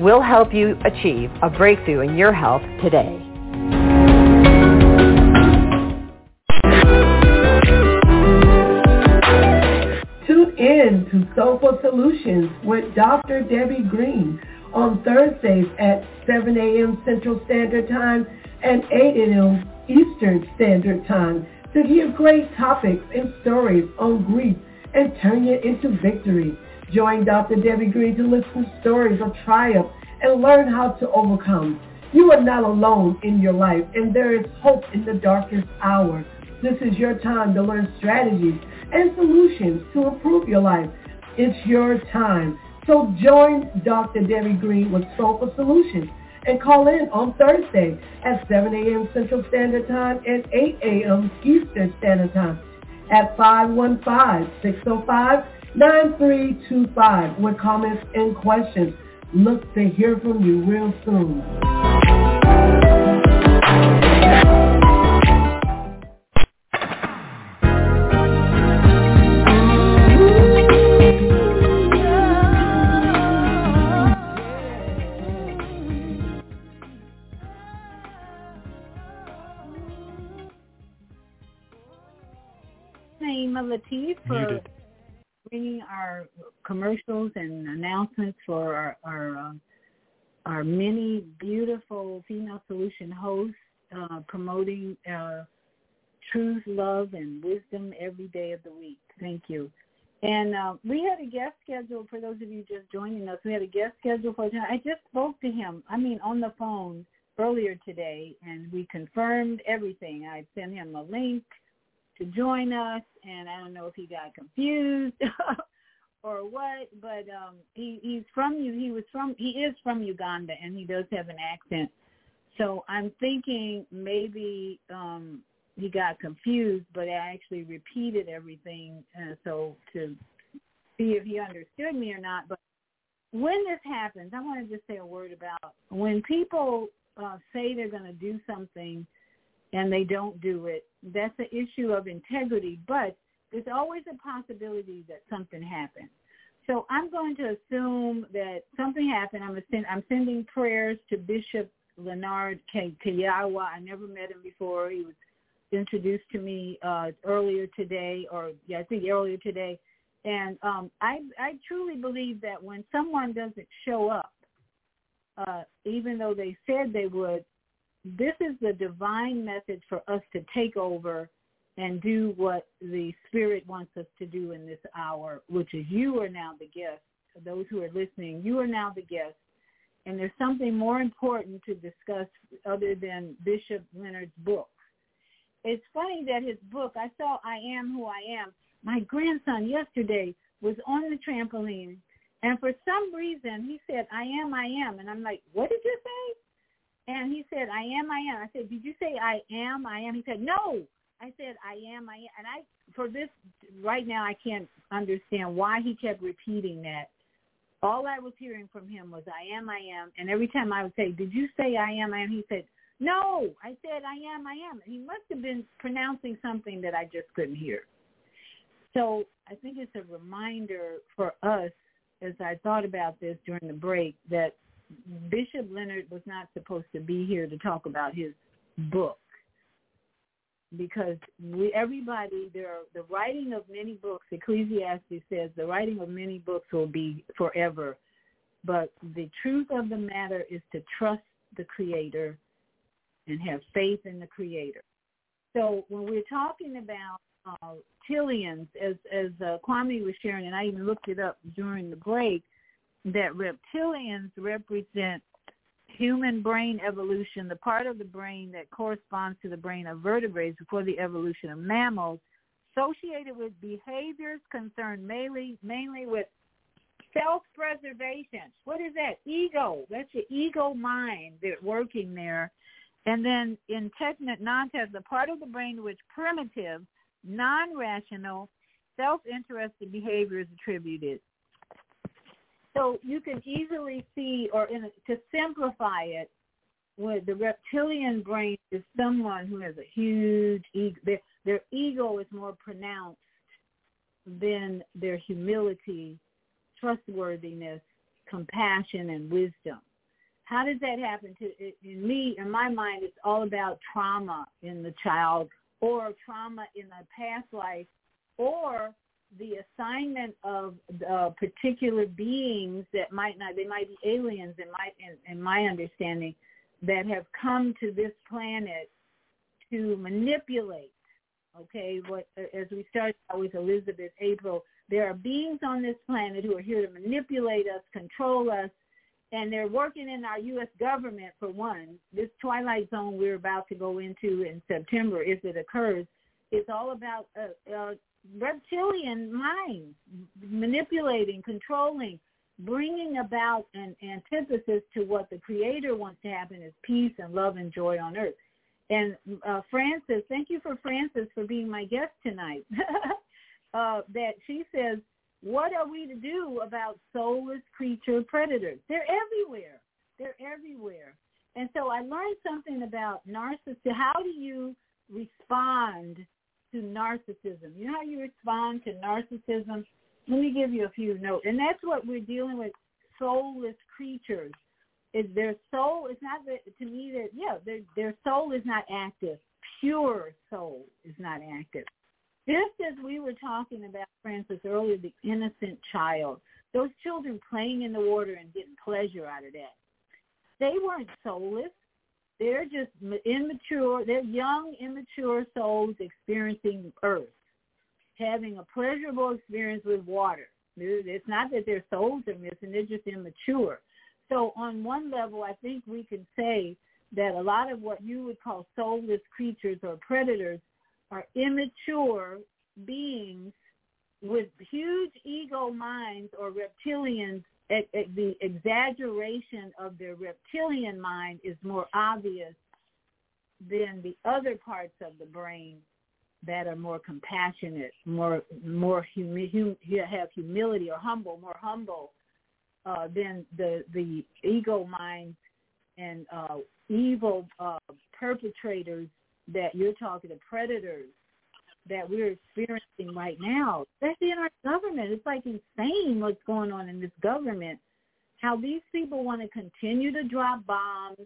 We'll help you achieve a breakthrough in your health today. Tune in to Soulful Solutions with Dr. Debbie Green on Thursdays at 7 a.m. Central Standard Time and 8 a.m. Eastern Standard Time to hear great topics and stories on grief and turn it into victory. Join Dr. Debbie Green to listen to stories of triumph and learn how to overcome. You are not alone in your life, and there is hope in the darkest hour. This is your time to learn strategies and solutions to improve your life. It's your time. So join Dr. Debbie Green with Soulful Solutions and call in on Thursday at 7 a.m. Central Standard Time and 8 a.m. Eastern Standard Time at oh 515-605-9325 with comments and questions. Look to hear from you real soon. Naima Latif for Muted. Bringing our commercials and announcements for our our, uh, our many beautiful female solution hosts uh, promoting uh, truth, love, and wisdom every day of the week. Thank you. And uh, we had a guest scheduled for those of you just joining us. We had a guest scheduled for tonight. I just spoke to him. I mean, on the phone earlier today, and we confirmed everything. I sent him a link to join us, and I don't know if he got confused or what, but um, he he's from you. He was from he is from Uganda, and he does have an accent. So I'm thinking maybe um, he got confused, but I actually repeated everything uh, so to see if he understood me or not. But when this happens, I want to just say a word about when people uh, say they're going to do something and they don't do it. That's an issue of integrity, but there's always a possibility that something happened. So I'm going to assume that something happened. I'm, send, I'm sending prayers to Bishop Leonard Kiyawa. I never met him before. He was introduced to me uh, earlier today, or yeah, I think earlier today. And um, I, I truly believe that when someone doesn't show up, uh, even though they said they would, this is the divine message for us to take over and do what the Spirit wants us to do in this hour, which is you are now the guest. Those who are listening, you are now the guest. And there's something more important to discuss other than Bishop Leonard's book. It's funny that his book, I saw I Am Who I Am. My grandson yesterday was on the trampoline, and for some reason he said, I am, I am. And I'm like, what did you say? And he said, I am, I am. I said, did you say I am, I am? He said, no. I said, I am, I am. And I, for this, right now, I can't understand why he kept repeating that. All I was hearing from him was, I am, I am. And every time I would say, did you say I am, I am? He said, no. I said, I am, I am. He must have been pronouncing something that I just couldn't hear. So I think it's a reminder for us, as I thought about this during the break, that Bishop Leonard was not supposed to be here to talk about his book because we everybody there are the writing of many books ecclesiastes says the writing of many books will be forever. But the truth of the matter is to trust the creator and have faith in the creator. So when we're talking about uh, reptilians as as uh, kwame was sharing and i even looked it up during the break that reptilians represent human brain evolution, the part of the brain that corresponds to the brain of vertebrates before the evolution of mammals, associated with behaviors concerned mainly, mainly with self-preservation. What is that? Ego. That's your ego mind that's working there. And then in technic, non-tech, the part of the brain which primitive, non-rational, self-interested behavior is attributed. So you can easily see, or in to simplify it, with the reptilian brain is someone who has a huge ego. Their, their ego is more pronounced than their humility, trustworthiness, compassion, and wisdom. How does that happen? To in me, in my mind, it's all about trauma in the child, or trauma in a past life, or the assignment of uh, particular beings that might not, they might be aliens in my, in, in my understanding, that have come to this planet to manipulate. Okay, what as we started out with Elizabeth April, there are beings on this planet who are here to manipulate us, control us, and they're working in our U.S. government for one. This twilight zone we're about to go into in September, if it occurs, is all about uh, uh, reptilian minds, manipulating, controlling, bringing about an antithesis to what the Creator wants to happen is peace and love and joy on earth. And uh, Frances, thank you for Frances for being my guest tonight. uh, that she says, what are we to do about soulless creature predators? They're everywhere. They're everywhere. And so I learned something about narcissism. How do you respond to narcissism. You know how you respond to narcissism? Let me give you a few notes. And that's what we're dealing with soulless creatures. Is their soul is not that to me that yeah, their their soul is not active. Pure soul is not active. Just as we were talking about Frances earlier, the innocent child, those children playing in the water and getting pleasure out of that. They weren't soulless. They're just immature. They're young, immature souls experiencing earth. having a pleasurable experience with water. It's not that their souls are missing; they're just immature. So on one level, I think we can say that a lot of what you would call soulless creatures or predators are immature beings with huge ego minds or reptilians. The exaggeration of their reptilian mind is more obvious than the other parts of the brain that are more compassionate, more more humi- hum, have humility or humble, more humble uh, than the the ego mind and uh, evil uh, perpetrators that you're talking to, predators that we're experiencing right now, especially in our government. It's like insane what's going on in this government. How these people want to continue to drop bombs.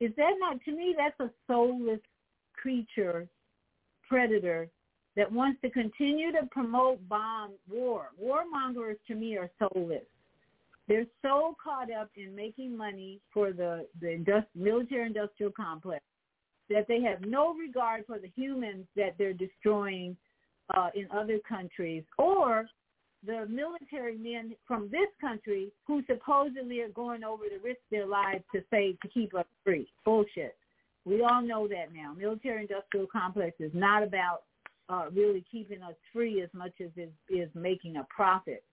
Is that not, to me, that's a soulless creature, predator, that wants to continue to promote bomb war. Warmongers, to me, are soulless. They're so caught up in making money for the, the industri- military-industrial complex that they have no regard for the humans that they're destroying uh, in other countries or the military men from this country who supposedly are going over to risk their lives to save to keep us free. Bullshit. We all know that now. Military industrial complex is not about uh, really keeping us free as much as it is making a profit.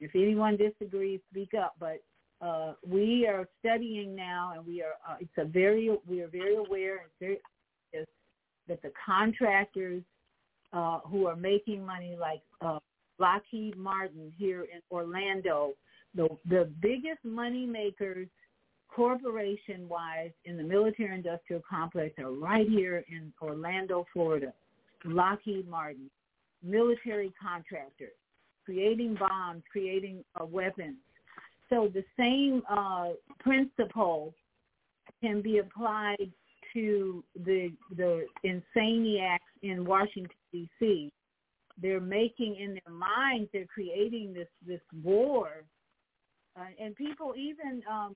If anyone disagrees, speak up. But uh, we are studying now, and we are. Uh, it's a very. We are very aware and very that the contractors uh, who are making money, like uh, Lockheed Martin here in Orlando, the the biggest money makers corporation wise in the military industrial complex are right here in Orlando, Florida. Lockheed Martin, military contractors, creating bombs, creating uh, weapons. So the same uh, principle can be applied to the the insaniacs in Washington D.C. They're making in their minds, they're creating this this war, uh, and people even um,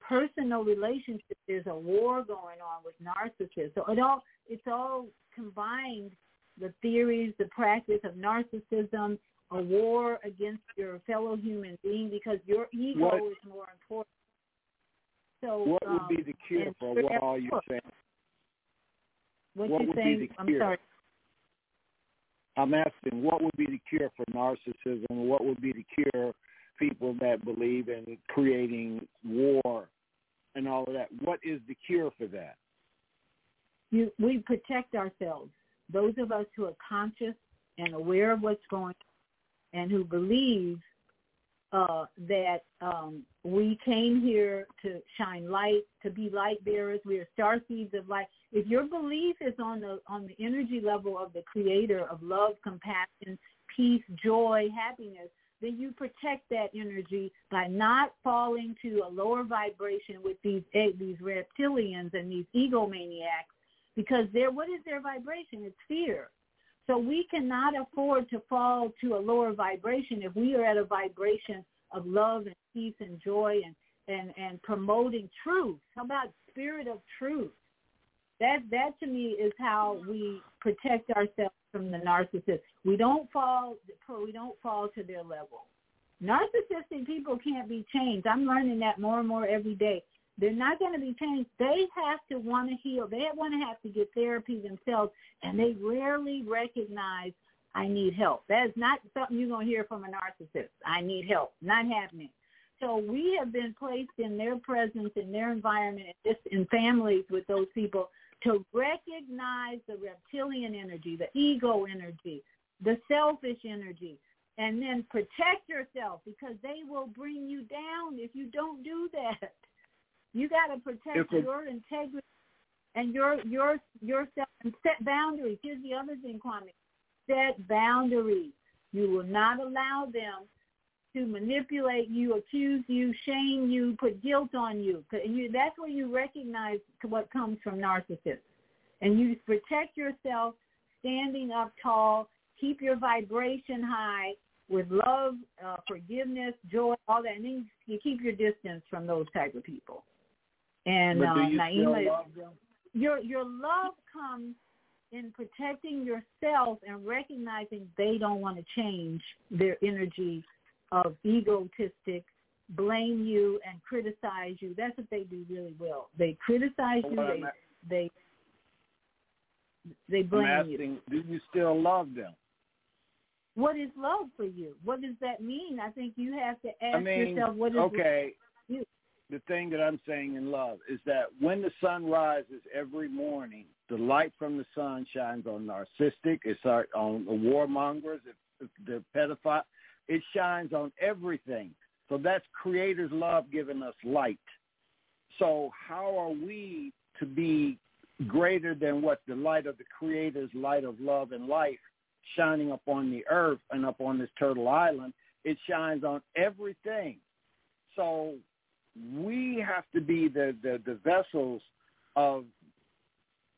personal relationships. There's a war going on with narcissists. So it all it's all combined. The theories, the practice of narcissism, a war against your fellow human being because your ego what, is more important. So what um, would be the cure for what all you're saying? What, what you would saying? be the I'm cure? sorry. I'm asking what would be the cure for narcissism? What would be the cure people that believe in creating war and all of that? What is the cure for that? You, we protect ourselves. Those of us who are conscious and aware of what's going on and who believe uh, that um, we came here to shine light, to be light bearers. We are star seeds of light. If your belief is on the on the energy level of the Creator of love, compassion, peace, joy, happiness, then you protect that energy by not falling to a lower vibration with these eh, these reptilians and these egomaniacs, because their what is their vibration? It's fear. So we cannot afford to fall to a lower vibration if we are at a vibration of love and peace and joy and, and, and promoting truth. How about spirit of truth? That that to me is how we protect ourselves from the narcissist. We don't fall we don't fall to their level. Narcissistic people can't be changed. I'm learning that more and more every day. They're not going to be changed. They have to want to heal. They want to have to get therapy themselves, and they rarely recognize I need help. That is not something you're going to hear from a narcissist. I need help. Not happening. So we have been placed in their presence, in their environment, in, this, in families with those people to recognize the reptilian energy, the ego energy, the selfish energy, and then protect yourself because they will bring you down if you don't do that. You got to protect your integrity and your your yourself and set boundaries. Here's the other thing, Kwame. Set boundaries. You will not allow them to manipulate you, accuse you, shame you, put guilt on you. you that's where you recognize what comes from narcissists. And you protect yourself standing up tall, keep your vibration high with love, uh, forgiveness, joy, all that. And then you keep your distance from those type of people. And uh, you Naima, love your your love comes in protecting yourself and recognizing they don't want to change their energy of egotistic, blame you and criticize you. That's what they do really well. They criticize you. They they they blame I'm you. do you still love them? What is love for you? What does that mean? I think you have to ask I mean, yourself what is love okay. for you. The thing that I'm saying in love is that when the sun rises every morning, the light from the sun shines on narcissistic, it's on the warmongers, the pedophile, it shines on everything. So that's Creator's love giving us light. So how are we to be greater than what the light of the Creator's light of love and life shining up on the earth and up on this turtle island? It shines on everything. So we have to be the, the, the vessels of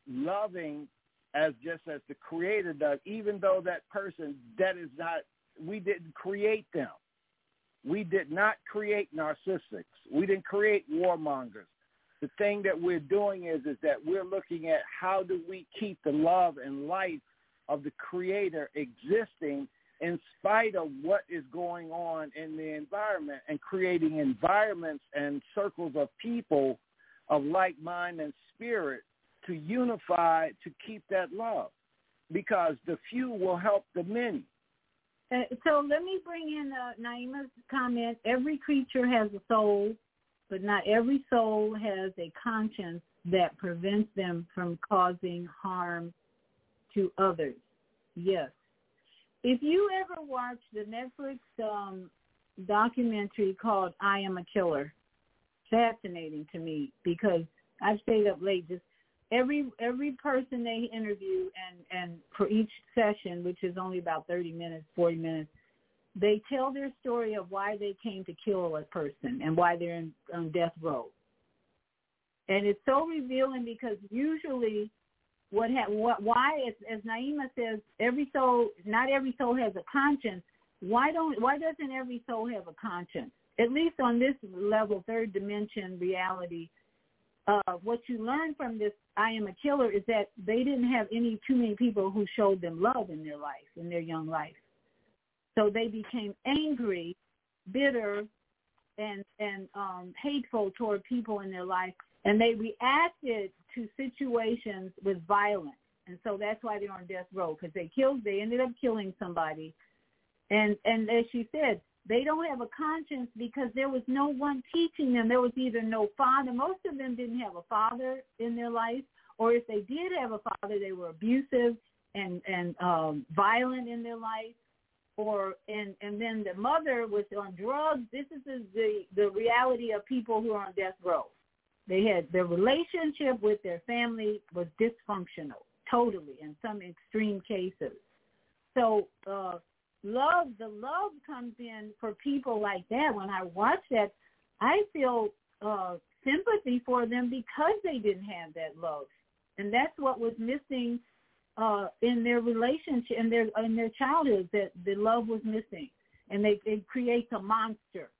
loving as just as the creator does, even though that person that is not we didn't create them. We did not create narcissists. We didn't create warmongers. The thing that we're doing is is that we're looking at how do we keep the love and life of the creator existing in spite of what is going on in the environment and creating environments and circles of people of like mind and spirit to unify to keep that love because the few will help the many. So let me bring in uh, Naima's comment. Every creature has a soul, but not every soul has a conscience that prevents them from causing harm to others. Yes. If you ever watch the Netflix um, documentary called I Am a Killer, fascinating to me because I've stayed up late just every every person they interview and and for each session which is only about 30 minutes 40 minutes they tell their story of why they came to kill a person and why they're in, on death row. And it's so revealing because usually what ha- what why as, as Naima says every soul not every soul has a conscience why don't why doesn't every soul have a conscience at least on this level third dimension reality uh, what you learn from this I am a killer is that they didn't have any too many people who showed them love in their life, in their young life. So they became angry, bitter, and and um, hateful toward people in their life, and they reacted to situations with violence. And so that's why they're on death row because they killed. They ended up killing somebody, and and as she said, they don't have a conscience because there was no one teaching them. There was either no father. Most of them didn't have a father in their life, or if they did have a father, they were abusive and and um, violent in their life. Or and and then the mother was on drugs. This is the the, the reality of people who are on death row. They had their relationship with their family was dysfunctional, totally, in some extreme cases. So uh, love, the love comes in for people like that. When I watch that, I feel uh, sympathy for them because they didn't have that love, and that's what was missing uh, in their relationship, in their in their childhood. That the love was missing, and they it creates a monster.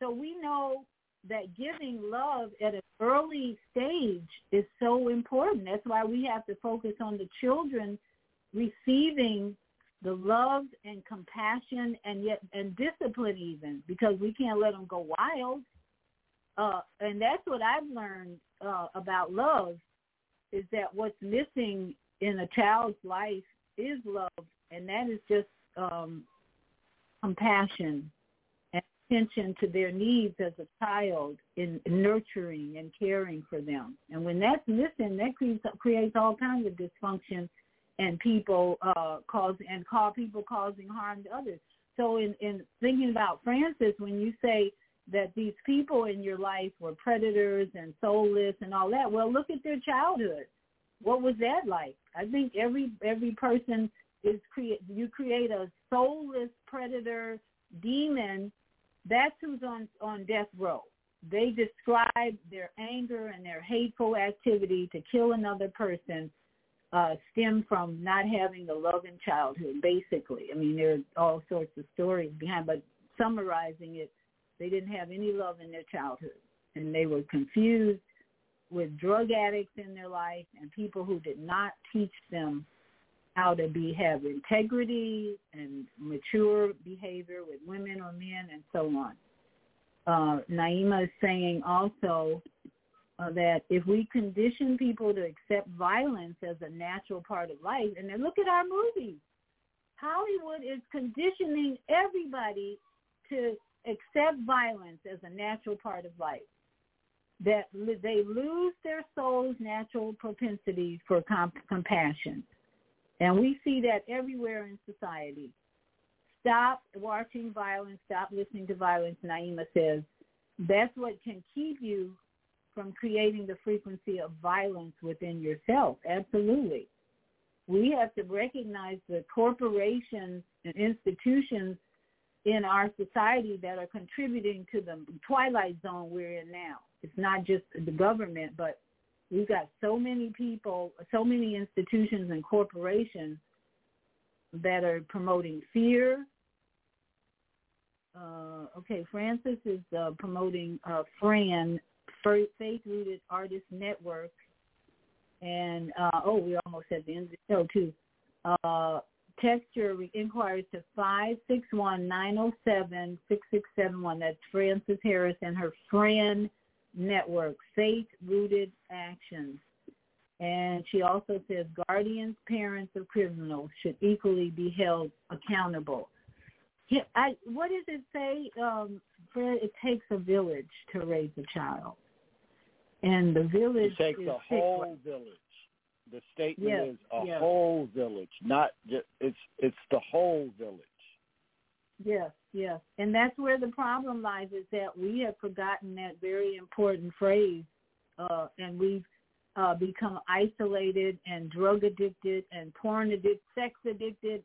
So we know that giving love at an early stage is so important. That's why we have to focus on the children receiving the love and compassion and yet and discipline even because we can't let them go wild. Uh, and that's what I've learned uh, about love is that what's missing in a child's life is love, and that is just um, compassion attention to their needs as a child in nurturing and caring for them. And when that's missing, that creates, creates all kinds of dysfunction and people uh cause and call people causing harm to others. So in, in thinking about Francis, when you say that these people in your life were predators and soulless and all that, well look at their childhood. What was that like? I think every every person is create you create a soulless predator demon, that's who's on, on death row. They describe their anger and their hateful activity to kill another person uh, stem from not having a loving childhood, basically. I mean, there are all sorts of stories behind, but summarizing it, they didn't have any love in their childhood, and they were confused with drug addicts in their life and people who did not teach them how to be have integrity and mature behavior with women or men and so on. Uh, Naima is saying also uh, that if we condition people to accept violence as a natural part of life, and then look at our movies. Hollywood is conditioning everybody to accept violence as a natural part of life. That they lose their soul's natural propensity for comp- compassion. And we see that everywhere in society. Stop watching violence, stop listening to violence, Naima says. That's what can keep you from creating the frequency of violence within yourself. Absolutely. We have to recognize the corporations and institutions in our society that are contributing to the twilight zone we're in now. It's not just the government, but we've got so many people, so many institutions and corporations that are promoting fear. Uh, okay, Francis is uh, promoting uh, Fran, Faith Rooted Artist Network. And, uh, oh, we almost at the end of the show, too. Uh, text your inquiries to 561-907-6671. That's Francis Harris and her friend network, Faith Rooted Actions. And she also says guardians, parents of criminals should equally be held accountable. Yeah, I, what does it say, um, Fred? It takes a village to raise a child, and the village it takes a whole village. The statement yes, is a yes. whole village, not just it's it's the whole village. Yes, yes. And that's where the problem lies is that we have forgotten that very important phrase uh, and we've uh, become isolated and drug addicted and porn addicted, sex addicted.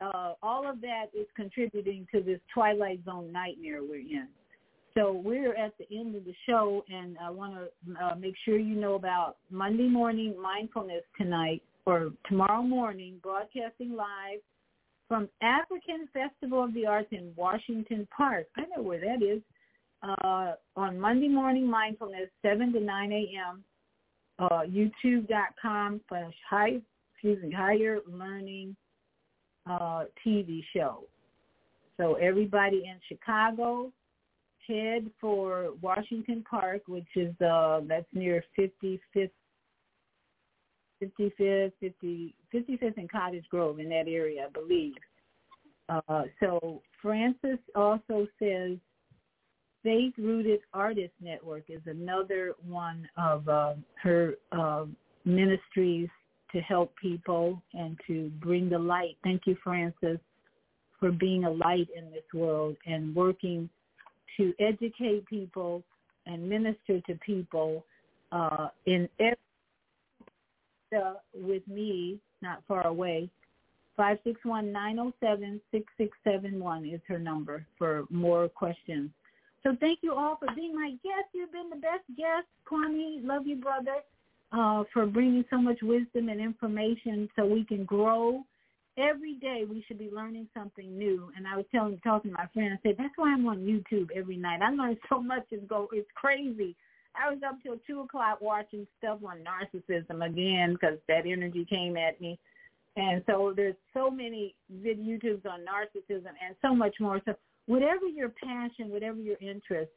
Uh, all of that is contributing to this twilight zone nightmare we're in. So we're at the end of the show, and I want to uh, make sure you know about Monday morning mindfulness tonight or tomorrow morning, broadcasting live from African Festival of the Arts in Washington Park. I know where that is. Uh, on Monday morning mindfulness, 7 to 9 a.m. Uh, YouTube.com slash high, excuse me, higher learning uh, TV show. So everybody in Chicago, head for Washington Park, which is uh, that's near 55th 55th, 50, 55th and Cottage Grove in that area, I believe. Uh, so Francis also says Faith Rooted Artist Network is another one of uh, her uh, ministries to help people and to bring the light. Thank you, Francis, for being a light in this world and working to educate people and minister to people uh, in every uh, with me, not far away. 561-907-6671 is her number for more questions. So thank you all for being my guest. You've been the best guest, Kwame. Love you, brother, uh, for bringing so much wisdom and information so we can grow. Every day we should be learning something new. And I was telling, talking to my friend, I said, that's why I'm on YouTube every night. I learn so much. It's, go, it's crazy. I was up till 2 o'clock watching stuff on narcissism again because that energy came at me. And so there's so many vid YouTubes on narcissism and so much more. So whatever your passion, whatever your interest,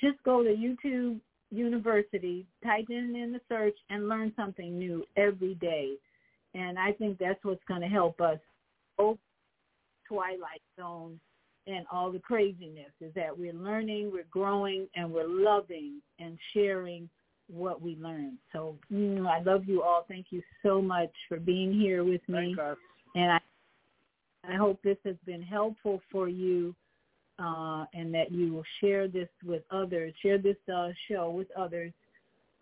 just go to YouTube University, type in in the search, and learn something new every day. And I think that's what's going to help us open Twilight Zone and all the craziness is that we're learning, we're growing, and we're loving and sharing what we learn. So mm, I love you all. Thank you so much for being here with me. And I I hope this has been helpful for you uh, and that you will share this with others, share this uh, show with others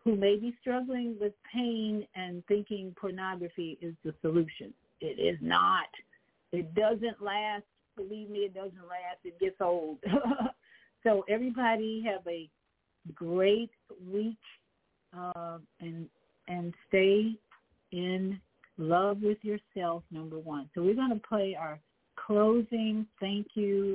who may be struggling with pain and thinking pornography is the solution. It is not. It doesn't last. Believe me, it doesn't last. It gets old. so everybody have a great week uh, and and stay in love with yourself, number one. So we're going to play our closing thank you.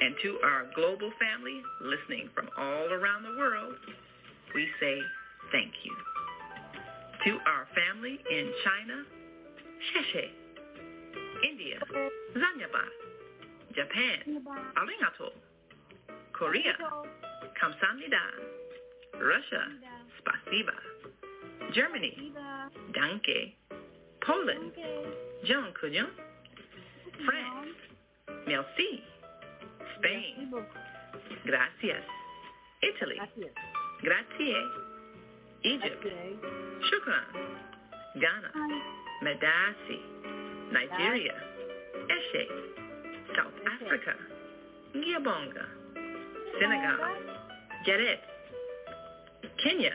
And to our global family listening from all around the world, we say thank you. To our family in China, Sheshe, India, Zanyaba, Japan, Arigato, Korea, Kamsamnida, Russia, Spasiba, Germany, Danke, Poland, Kujon, France, Merci, Spain, Gracias, Italy, Grazie, Egypt, Shukran, Ghana, Medasi, Nigeria, Eshe, South Africa, Giabonga, Senegal, Jaret, Kenya,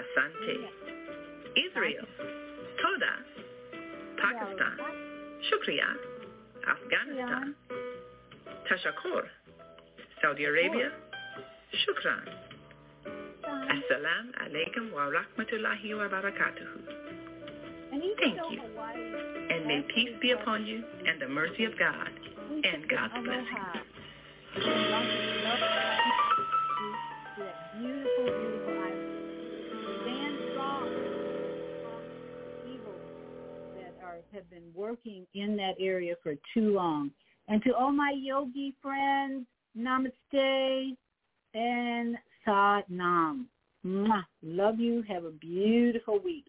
Asante, Israel, Toda, Pakistan, Shukriya, Afghanistan, Tashakur, Saudi Arabia, Shukran. Assalamu alaikum wa rahmatullahi wa barakatuhu. Thank you. And may peace be upon you and the mercy of God and God's blessing. Beautiful, beautiful island. Stand strong. Evil that are have been working in that area for too long. And to all my yogi friends, namaste and sat nam. Mwah. Love you. Have a beautiful week.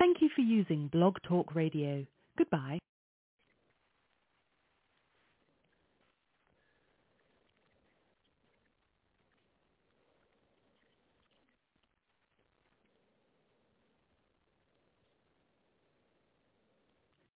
Thank you for using Blog Talk Radio. Goodbye.